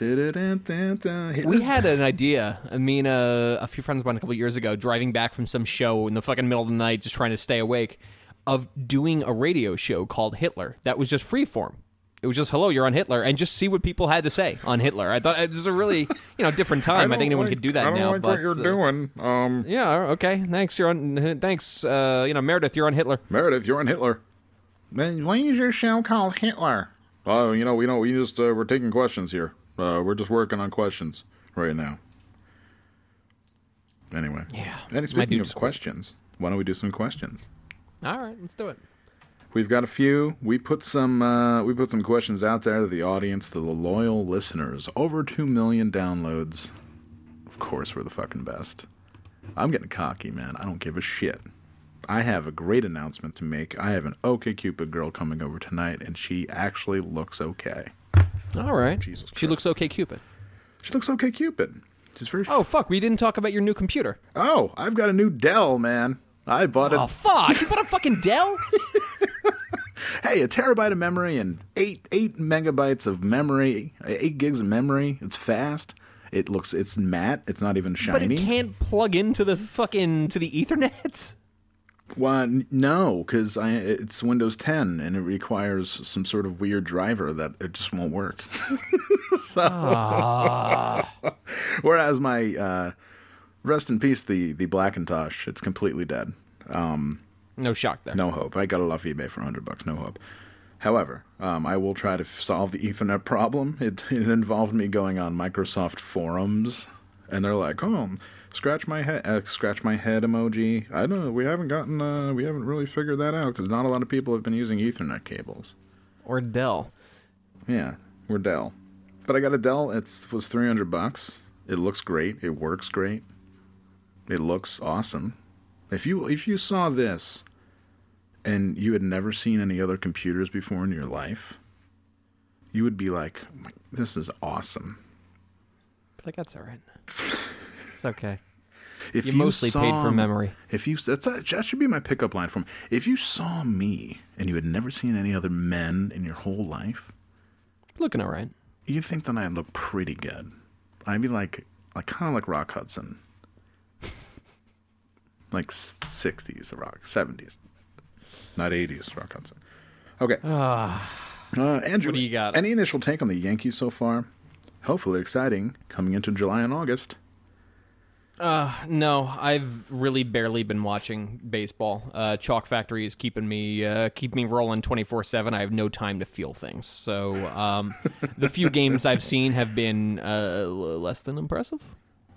we had an idea. I mean, uh, a few friends of mine a couple years ago, driving back from some show in the fucking middle of the night, just trying to stay awake, of doing a radio show called Hitler that was just freeform. It was just hello, you're on Hitler, and just see what people had to say on Hitler. I thought it was a really you know different time. I, think anyone could do that I don't now. like but what you're uh, doing. Um, yeah, okay. Thanks. You're on. Thanks. Uh, you know, Meredith, you're on Hitler. Meredith, you're on Hitler. then why is your show called Hitler? Oh, you know, we know we just uh, we're taking questions here. Uh, we're just working on questions right now. Anyway, Yeah. And speaking of questions, why don't we do some questions? All right, let's do it. We've got a few. We put some uh, we put some questions out there to the audience, to the loyal listeners. Over two million downloads. Of course, we're the fucking best. I'm getting cocky, man. I don't give a shit. I have a great announcement to make. I have an OK Cupid girl coming over tonight, and she actually looks okay. All right. Jesus Christ. She looks okay, Cupid. She looks okay, Cupid. She's very. Oh fuck, we didn't talk about your new computer. Oh, I've got a new Dell, man. I bought it. Oh fuck, you bought a fucking Dell? Hey, a terabyte of memory and eight eight megabytes of memory, eight gigs of memory. It's fast. It looks. It's matte. It's not even shiny. but it can't plug into the fucking to the Ethernet. Well, no, because it's Windows 10 and it requires some sort of weird driver that it just won't work. so, Ah. whereas my uh, rest in peace, the the Blackintosh, it's completely dead. Um, No shock there. No hope. I got it off eBay for hundred bucks. No hope. However, um, I will try to solve the Ethernet problem. It, it involved me going on Microsoft forums, and they're like, "Oh, scratch my head, uh, scratch my head emoji." I don't know. We haven't gotten, uh, we haven't really figured that out because not a lot of people have been using Ethernet cables. Or Dell. Yeah, we're Dell, but I got a Dell. It was three hundred bucks. It looks great. It works great. It looks awesome. If you if you saw this, and you had never seen any other computers before in your life, you would be like, "Oh "This is awesome." But like that's all right. It's okay. If You mostly paid for memory. If you that's that should be my pickup line from. If you saw me and you had never seen any other men in your whole life, Looking all right. you'd think that I'd look pretty good. I'd be like, like kind of like Rock Hudson, like sixties Rock, seventies, not eighties Rock Hudson. Okay, Ah, uh, Andrew, What do you got? Any initial take on the Yankees so far? Hopefully exciting coming into July and August. uh, no, I've really barely been watching baseball. Uh, Chalk Factory is keeping me uh, keep me rolling twenty four seven. I have no time to feel things. So um, the few games I've seen have been uh, less than impressive.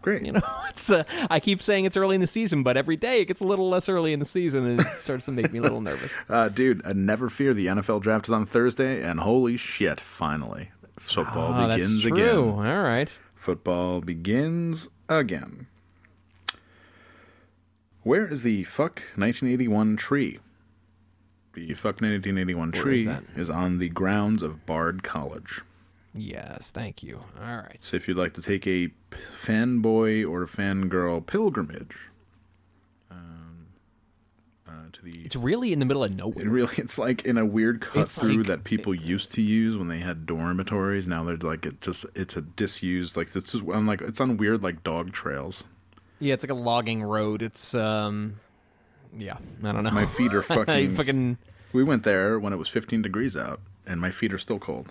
Great. You know, it's uh, I keep saying it's early in the season, but every day it gets a little less early in the season, and it starts to make me a little nervous. Uh, dude, uh, never fear. The NFL draft is on Thursday, and holy shit, finally, football Ah, begins true. again. All right. Football begins again. Where is the fuck 1981 tree? The fuck 1981 Where tree is that? is on the grounds of Bard College. Yes, thank you. All right. So if you'd like to take a fanboy or fangirl pilgrimage um, uh, to the It's really in the middle of nowhere. It really, it's like in a weird cut It's through like- that people used to use when they had dormitories. Now they're like it just it's a disused like it's just on like it's on weird like dog trails. Yeah, it's like a logging road. It's um, yeah, I don't know. My feet are fucking. fucking We went there when it was 15 degrees out, and my feet are still cold.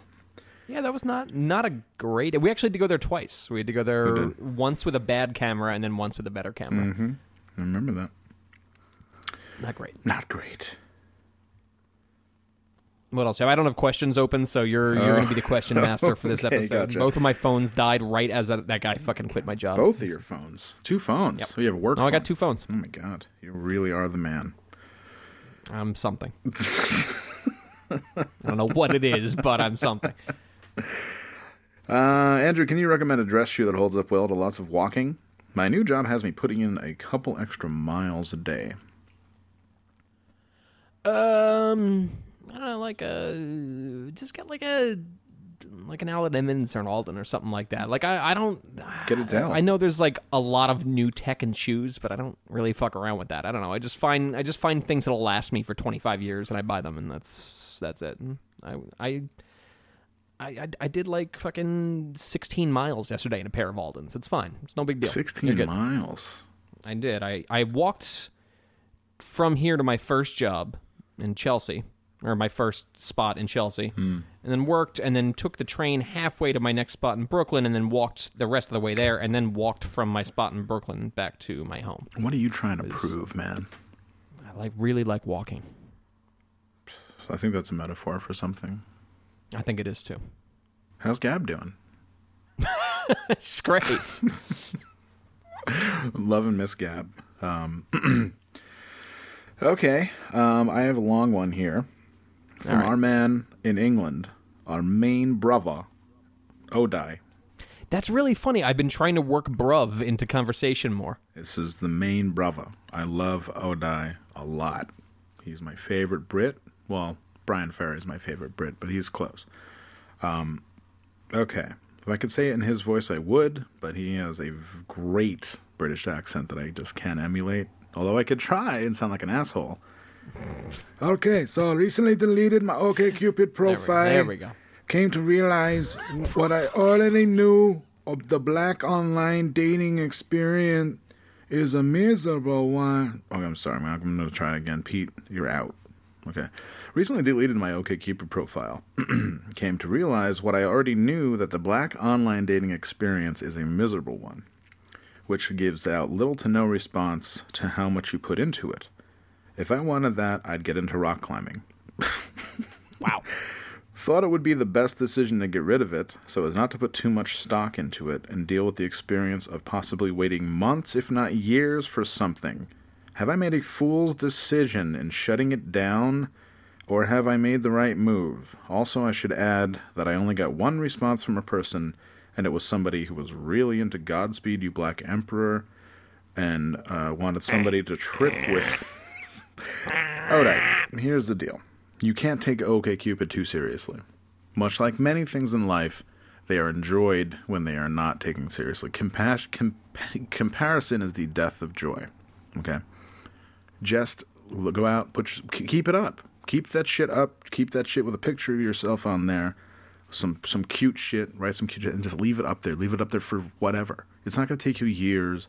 Yeah. That was not not a great. We actually had to go there twice. We had to go there once with a bad camera and then once with a better camera. Mm-hmm. I remember that. Not great. Not great. What else? I don't have questions open, so you're you're going to be the question master for this Oh, okay, episode. gotcha. Both of my phones died right as that, that guy fucking quit my job. Both of your phones, two phones. Yep. So you have work. Oh, I got two phones. Oh my god, you really are the man. I'm something. I don't know what it is, but I'm something. Uh, Andrew, can you recommend a dress shoe that holds up well to lots of walking? My new job has me putting in a couple extra miles a day. Um, I don't know, like a just get like a like an Allen Edmonds or an Alden or something like that. Like I, I don't Get it down. I know there's like a lot of new tech and shoes, but I don't really fuck around with that. I don't know. I just find I just find things that'll last me for 25 years, and I buy them, and that's that's it. I I. I, I, I did like fucking 16 miles yesterday in a pair of Aldens. It's fine. It's no big deal. 16 miles. I did. I, I walked from here to my first job in Chelsea, or my first spot in Chelsea, hmm. and then worked, and then took the train halfway to my next spot in Brooklyn, and then walked the rest of the way there, and then walked from my spot in Brooklyn back to my home. What are you trying to prove, man? I like really like walking. I think that's a metaphor for something. I think it is too. How's Gab doing? It's great. Love and miss Gab. Um, okay, um, I have a long one here from right. our man in England, our main brother, Odai. That's really funny. I've been trying to work bruv into conversation more. This is the main brother. I love Odai a lot. He's my favorite Brit. Well, Bryan Ferry is my favorite Brit, but he's close. Um, okay. If I could say it in his voice, I would, but he has a great British accent that I just can't emulate. Although I could try and sound like an asshole. Okay, so I recently deleted my OKCupid There we, profile there we go. came to realize what I already knew of the black online dating experience is a miserable one. Okay, I'm sorry, man. I'm going to try again. Pete, you're out. Okay. Recently deleted my OkCupid profile. came to realize what I already knew that the black online dating experience is a miserable one, which gives out little to no response to how much you put into it. If I wanted that, I'd get into rock climbing. Wow. Thought it would be the best decision to get rid of it, so as not to put too much stock into it and deal with the experience of possibly waiting months, if not years, for something. Have I made a fool's decision in shutting it down, or have I made the right move? Also, I should add that I only got one response from a person, and it was somebody who was really into Godspeed You Black Emperor and uh, wanted somebody to trip with. Alright, here's the deal. You can't take OKCupid too seriously. Much like many things in life, they are enjoyed when they are not taken seriously. Compas- com- comparison is the death of joy. Okay? Just go out, put your- keep it up. Keep that shit up. Keep that shit with a picture of yourself on there. Some some cute shit, write some cute shit, and just leave it up there. Leave it up there for whatever. It's not going to take you years.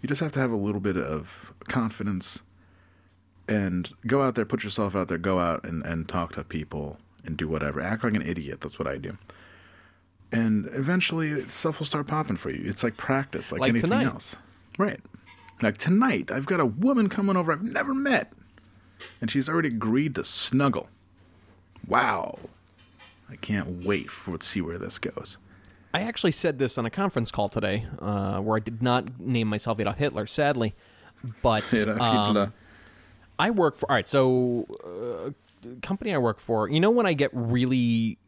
You just have to have a little bit of confidence and go out there, put yourself out there, go out and, and talk to people and do whatever. Act like an idiot. That's what I do. And eventually stuff will start popping for you. It's like practice, like, Like anything tonight. else. Right. Like tonight, I've got a woman coming over I've never met. And she's already agreed to snuggle. Wow. I can't wait for to see where this goes. I actually said this on a conference call today, uh, where I did not name myself Adolf Hitler, sadly. But um, I work for. All right, so uh, company I work for. You know when I get really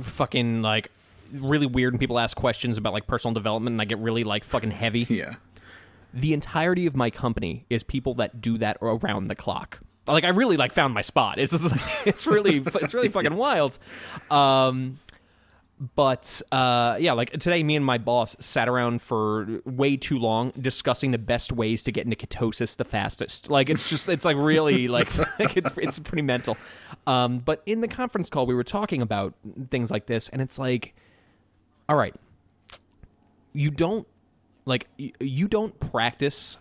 fucking like really weird and people ask questions about like personal development and I get really like fucking heavy. Yeah. The entirety of my company is people that do that around the clock. Like I really like found my spot. It's it's really it's really fucking wild. Um, but uh, yeah, like today, me and my boss sat around for way too long discussing the best ways to get into ketosis the fastest. Like it's just it's like really like it's it's pretty mental. Um, but in the conference call, we were talking about things like this, and it's like, all right, you don't like y- you don't practice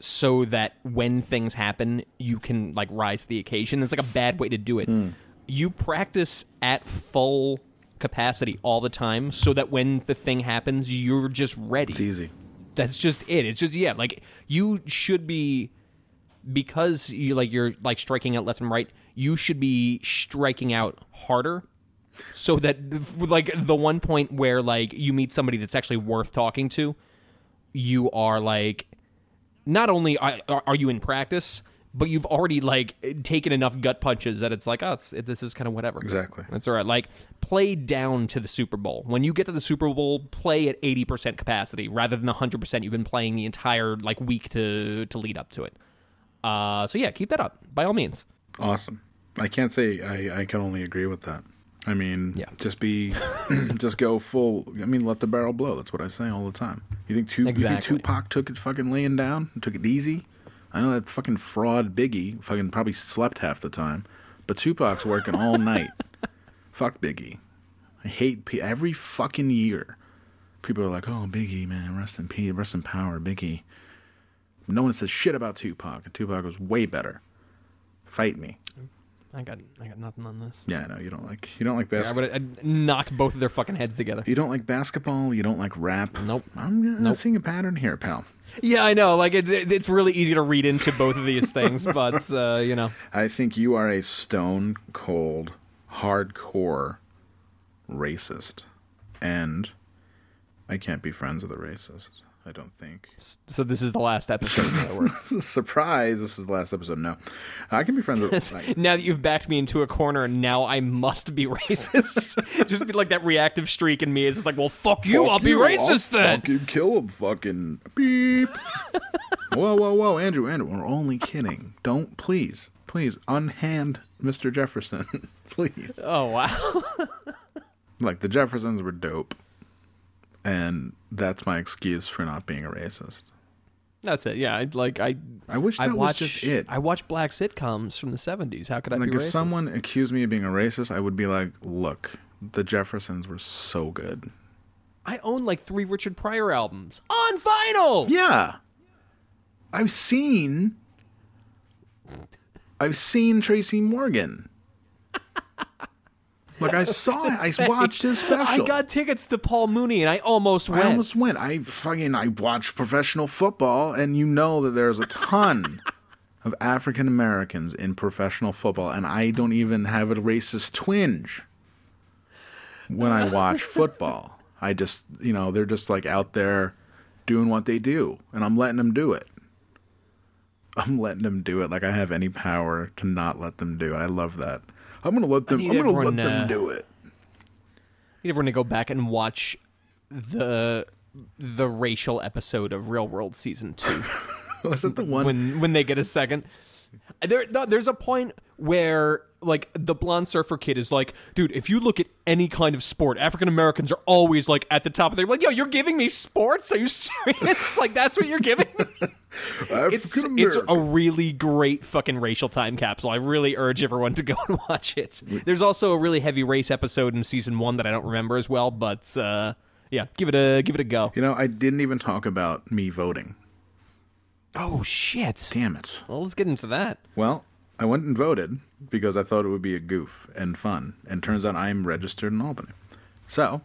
so that when things happen you can like rise to the occasion. It's like a bad way to do it. Hmm. You practice at full capacity all the time so that when the thing happens you're just ready. It's easy. that's just it. It's just yeah like you should be because you like you're like striking out left and right you should be striking out harder so that like the one point where like you meet somebody that's actually worth talking to you are like not only are, you in practice but you've already like taken enough gut punches that it's like oh it's, it, this is kind of whatever Exactly. that's all right like play down to the super bowl when you get to the super bowl play at 80% capacity rather than the 100% you've been playing the entire like week to to lead up to it uh so yeah keep that up by all means Awesome. I can't say I, I can only agree with that. I mean, Yeah. just be, just go full. I mean, let the barrel blow. That's what I say all the time. You think, tu- you think Tupac took it fucking laying down, took it easy? I know that fucking fraud Biggie fucking probably slept half the time, but Tupac's working all night. Fuck Biggie. I hate P- every fucking year. People are like, "Oh, Biggie, man, rest in peace, rest in power, Biggie." No one says shit about Tupac, and Tupac was way better. Fight me. I got i got nothing on this Yeah, I know you don't like you don't like i basketball. would have knocked both of their fucking heads together You don't like basketball. You don't like rap. Nope. I'm, I'm Nope. seeing a pattern here, pal. Yeah, I know. Like it, it- it's really easy to read into both of these things, but uh, you know, I think you are a stone cold, hardcore racist, and I can't be friends with a racist. I don't think. so this is the last episode. That we're- This is surprise. This is the last episode. No, I can be friends with. I, now that you've backed me into a corner, now I must be racist. Just be like that reactive streak in me is just like, well, fuck you, Fuck I'll be you, racist I'll then. Fucking kill him. Fucking beep. whoa, whoa, whoa, Andrew, Andrew. We're only kidding. Don't please, please unhand Mr. Jefferson, please. Oh wow. Like the Jeffersons were dope, and that's my excuse for not being a racist. That's it. Yeah, I, like I. I wish I that watch was just it. I watch black sitcoms from the '70s. How could I like be if racist? someone accused me of being a racist, I would be like, "Look, the Jeffersons were so good." I own like three Richard Pryor albums on vinyl. Yeah. I've seen I've seen Tracy Morgan. Like I saw it. I watched his special. I got tickets to Paul Mooney, and I almost went. I almost went. I fucking I watch professional football and you know that there's a ton of African Americans in professional football and I don't even have a racist twinge when I watch football. I just, you know, they're just like out there doing what they do and I'm letting them do it. I'm letting them do it like I have any power to not let them do it. I love that. I'm going to let them I'm going to let everyone, them uh, do it. You need everyone to go back and watch the the racial episode of Real World season two Was that the one when when they get a second. There, no, there's a point where like the blonde surfer kid is like, dude, if you look at any kind of sport, African Americans are always like at the top of their like, yo, you're giving me sports? Are you serious? like that's what you're giving me? It's it's a really great fucking racial time capsule. I really urge everyone to go and watch it. There's also a really heavy race episode in season one that I don't remember as well, but uh, yeah, give it a give it a go. You know, I didn't even talk about me voting. Oh shit! Damn it. Well, let's get into that. Well, I went and voted because I thought it would be a goof and fun. And turns out I'm registered in Albany. So,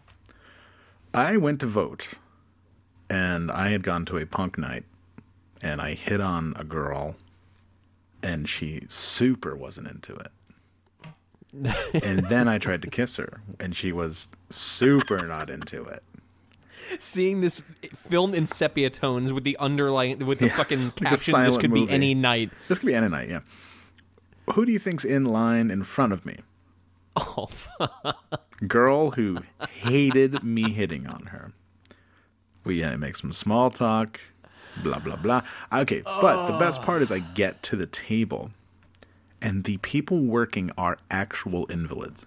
I went to vote. And I had gone to a punk night. And I hit on a girl. And she super wasn't into it. and then I tried to kiss her. And she was super not into it. seeing this filmed in sepia tones with the underlying with the fucking like caption this could be any night This could be any night, yeah. Who do you think's in line in front of me? oh girl who hated me hitting on her. We uh, make some small talk, blah blah blah. Okay, but the best part is I get to the table, and the people working are actual invalids.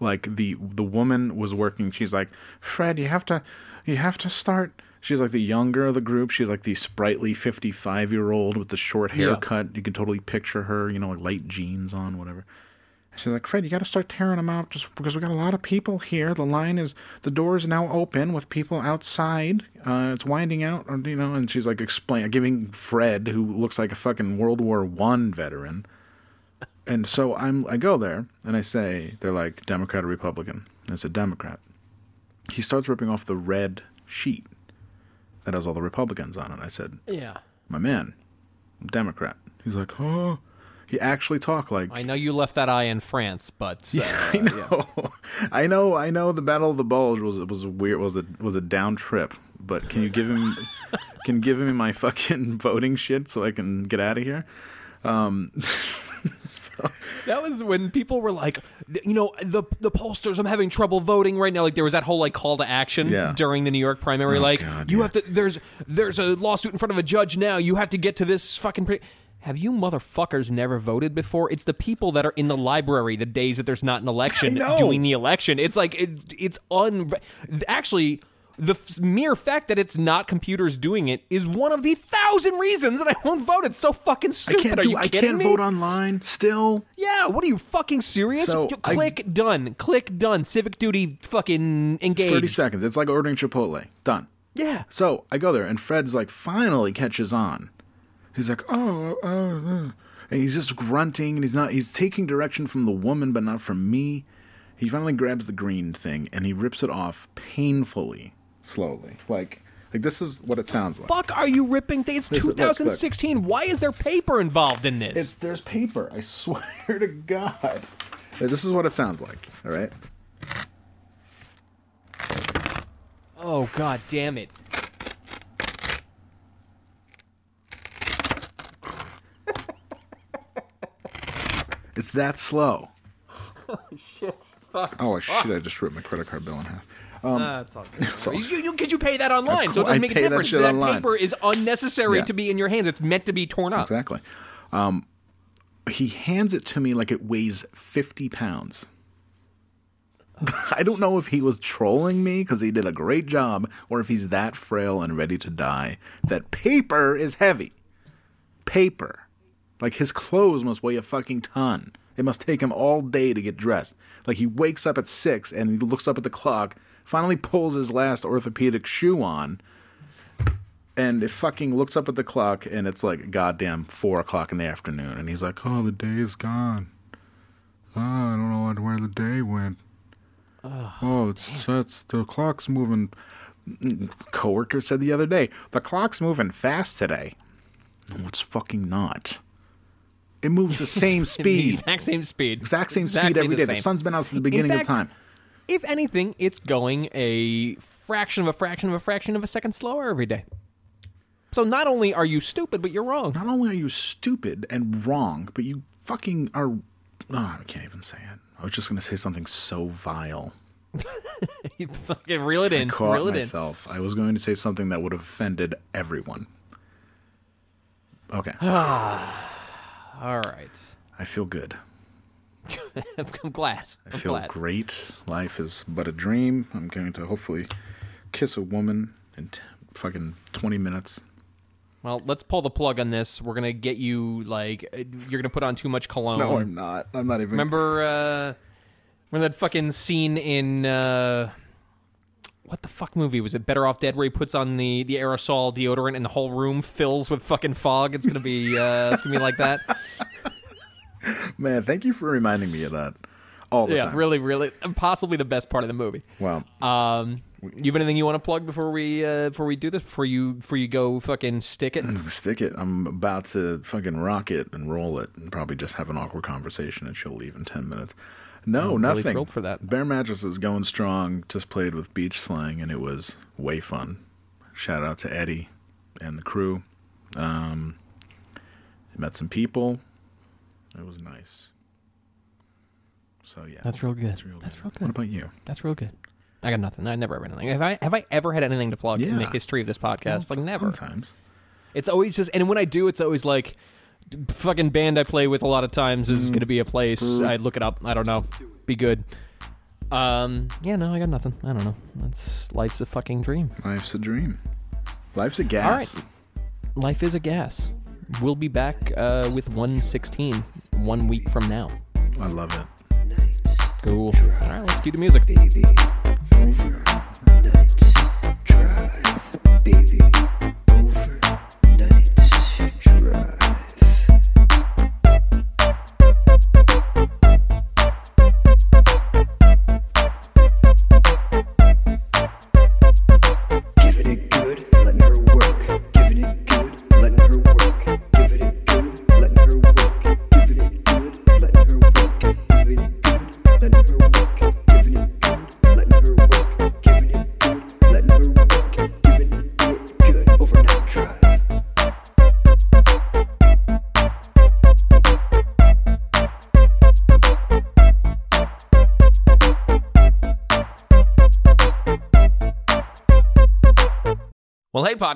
Like the the woman was working. She's like, Fred, you have to, you have to start. She's like the younger of the group. She's like the sprightly fifty-five year old with the short Yeah. haircut. You can totally picture her. You know, like light jeans on, whatever. She's like, Fred, you got to start tearing them out just because we got a lot of people here. The line is, the door is now open with people outside. Uh, it's winding out, or, you know. And she's like, explain, giving Fred, who looks like a fucking World War One veteran. And so I'm, I go there and I say, they're like Democrat or Republican. And it's a Democrat. He starts ripping off the red sheet that has all the Republicans on it. I said, Yeah. my man, I'm Democrat. He's like, huh? He actually talked like I know you left that eye in France, but uh, I know, I know, I know. The Battle of the Bulge was was a weird was a was a down trip. But can you give him can give him my fucking voting shit so I can get out of here? Um, so, That was when people were like, you know, the the pollsters, I'm having trouble voting right now. Like there was that whole like call to action Yeah. during the New York primary. Oh, like God, you yeah. have to. There's there's a lawsuit in front of a judge now. You have to get to this fucking. Pre- have you motherfuckers never voted before? It's the people that are in the library the days that there's not an election doing the election. It's like it, it's un. Actually. The f- mere fact that it's not computers doing it is one of the thousand reasons that I won't vote. It's so fucking I stupid. can't Are do. you I can't me? vote online still. Yeah, what are you fucking serious? So, You I- click done. Click done. Civic duty fucking engaged. Thirty seconds. It's like ordering Chipotle. Done. Yeah. So I go there, and Fred's like finally catches on. He's like, oh, oh, oh. and he's just grunting, and he's not. He's taking direction from the woman, but not from me. He finally grabs the green thing, and he rips it off painfully, slowly, like like this is what it sounds like. Fuck are you ripping things? It's Listen, look, look. 2016. Why is there paper involved in this? It's there's paper. I swear to God. This is what it sounds like. All right. oh god damn it. It's that slow. Shit. Fuck. Oh shit! I just ripped my credit card bill in half. Um, Ah, it's all good. all- you, you, cause you pay that online, so it doesn't I make a pay that difference. That, paper is unnecessary Yeah. to be in your hands. It's meant to be torn up. Exactly. Um, he hands it to me like it weighs 50 pounds. I don't know if he was trolling me because he did a great job or if he's that frail and ready to die that paper is heavy. Paper. Like his clothes must weigh a fucking ton. It must take him all day to get dressed. Like he wakes up at six and he looks up at the clock, finally pulls his last orthopedic shoe on, and it fucking looks up at the clock and it's like goddamn four o'clock in the afternoon. And he's like oh the day is gone. Oh i don't know where the day went. Oh it's that's the clock's moving. Coworker said the other day the clock's moving fast today. No it's fucking not. It moves the same The speed. exact same speed. exact same speed Exactly every the the sun's been out since the beginning In of time. fact, If anything, it's going a fraction of a fraction of a fraction of a second slower every day. So not only are you stupid, but you're wrong. not only are you stupid and wrong, but you fucking are. Oh, I can't even say it. I was just going to say something so vile. you fucking reel it in. I caught Reel it in. myself. I was going to say something that would have offended everyone. Okay. All right. I feel good. I'm glad. I I'm feel glad. great. Life is but a dream. I'm going to hopefully kiss a woman in t- fucking 20 minutes. Well, let's pull the plug on this. We're gonna get you like uh, you're gonna put on too much cologne. No, I'm not. I'm not even. Remember, uh, remember that fucking scene in uh, what the fuck movie was it? Better Off Dead, where he puts on the the aerosol deodorant and the whole room fills with fucking fog. It's gonna be uh, it's gonna be like that. Man, thank you for reminding me of that all the yeah, time. really, really, possibly the best part of the movie. Wow. Um, you have anything you want to plug before we uh, before we do this? Before you before you go fucking stick it? Stick it. I'm about to fucking rock it and roll it and probably just have an awkward conversation and she'll leave in 10 minutes. No, I'm really nothing. thrilled for that. Bear Mattress is going strong. Just played with Beach Slang and it was way fun. Shout out to Eddie and the crew. Um, met some people. It was nice. So yeah, That's real good. That's real That's good. real good. What about you? That's real good. I got nothing. I never have anything. Have I? Have I ever had anything to plug in the history of this podcast? like never. Sometimes. It's always just, and when I do, it's always like fucking band I play with a lot of times is going to be a place. I look it up. I don't know. Be good. Um. Yeah. No, I got nothing. I don't know. That's life's a fucking dream. Life's a dream. Life's a gas. All right. Life is a gas. We'll be back uh, with 116 one week from now. I love it. Cool. All right, let's cue the music. Baby, overnight drive. Baby,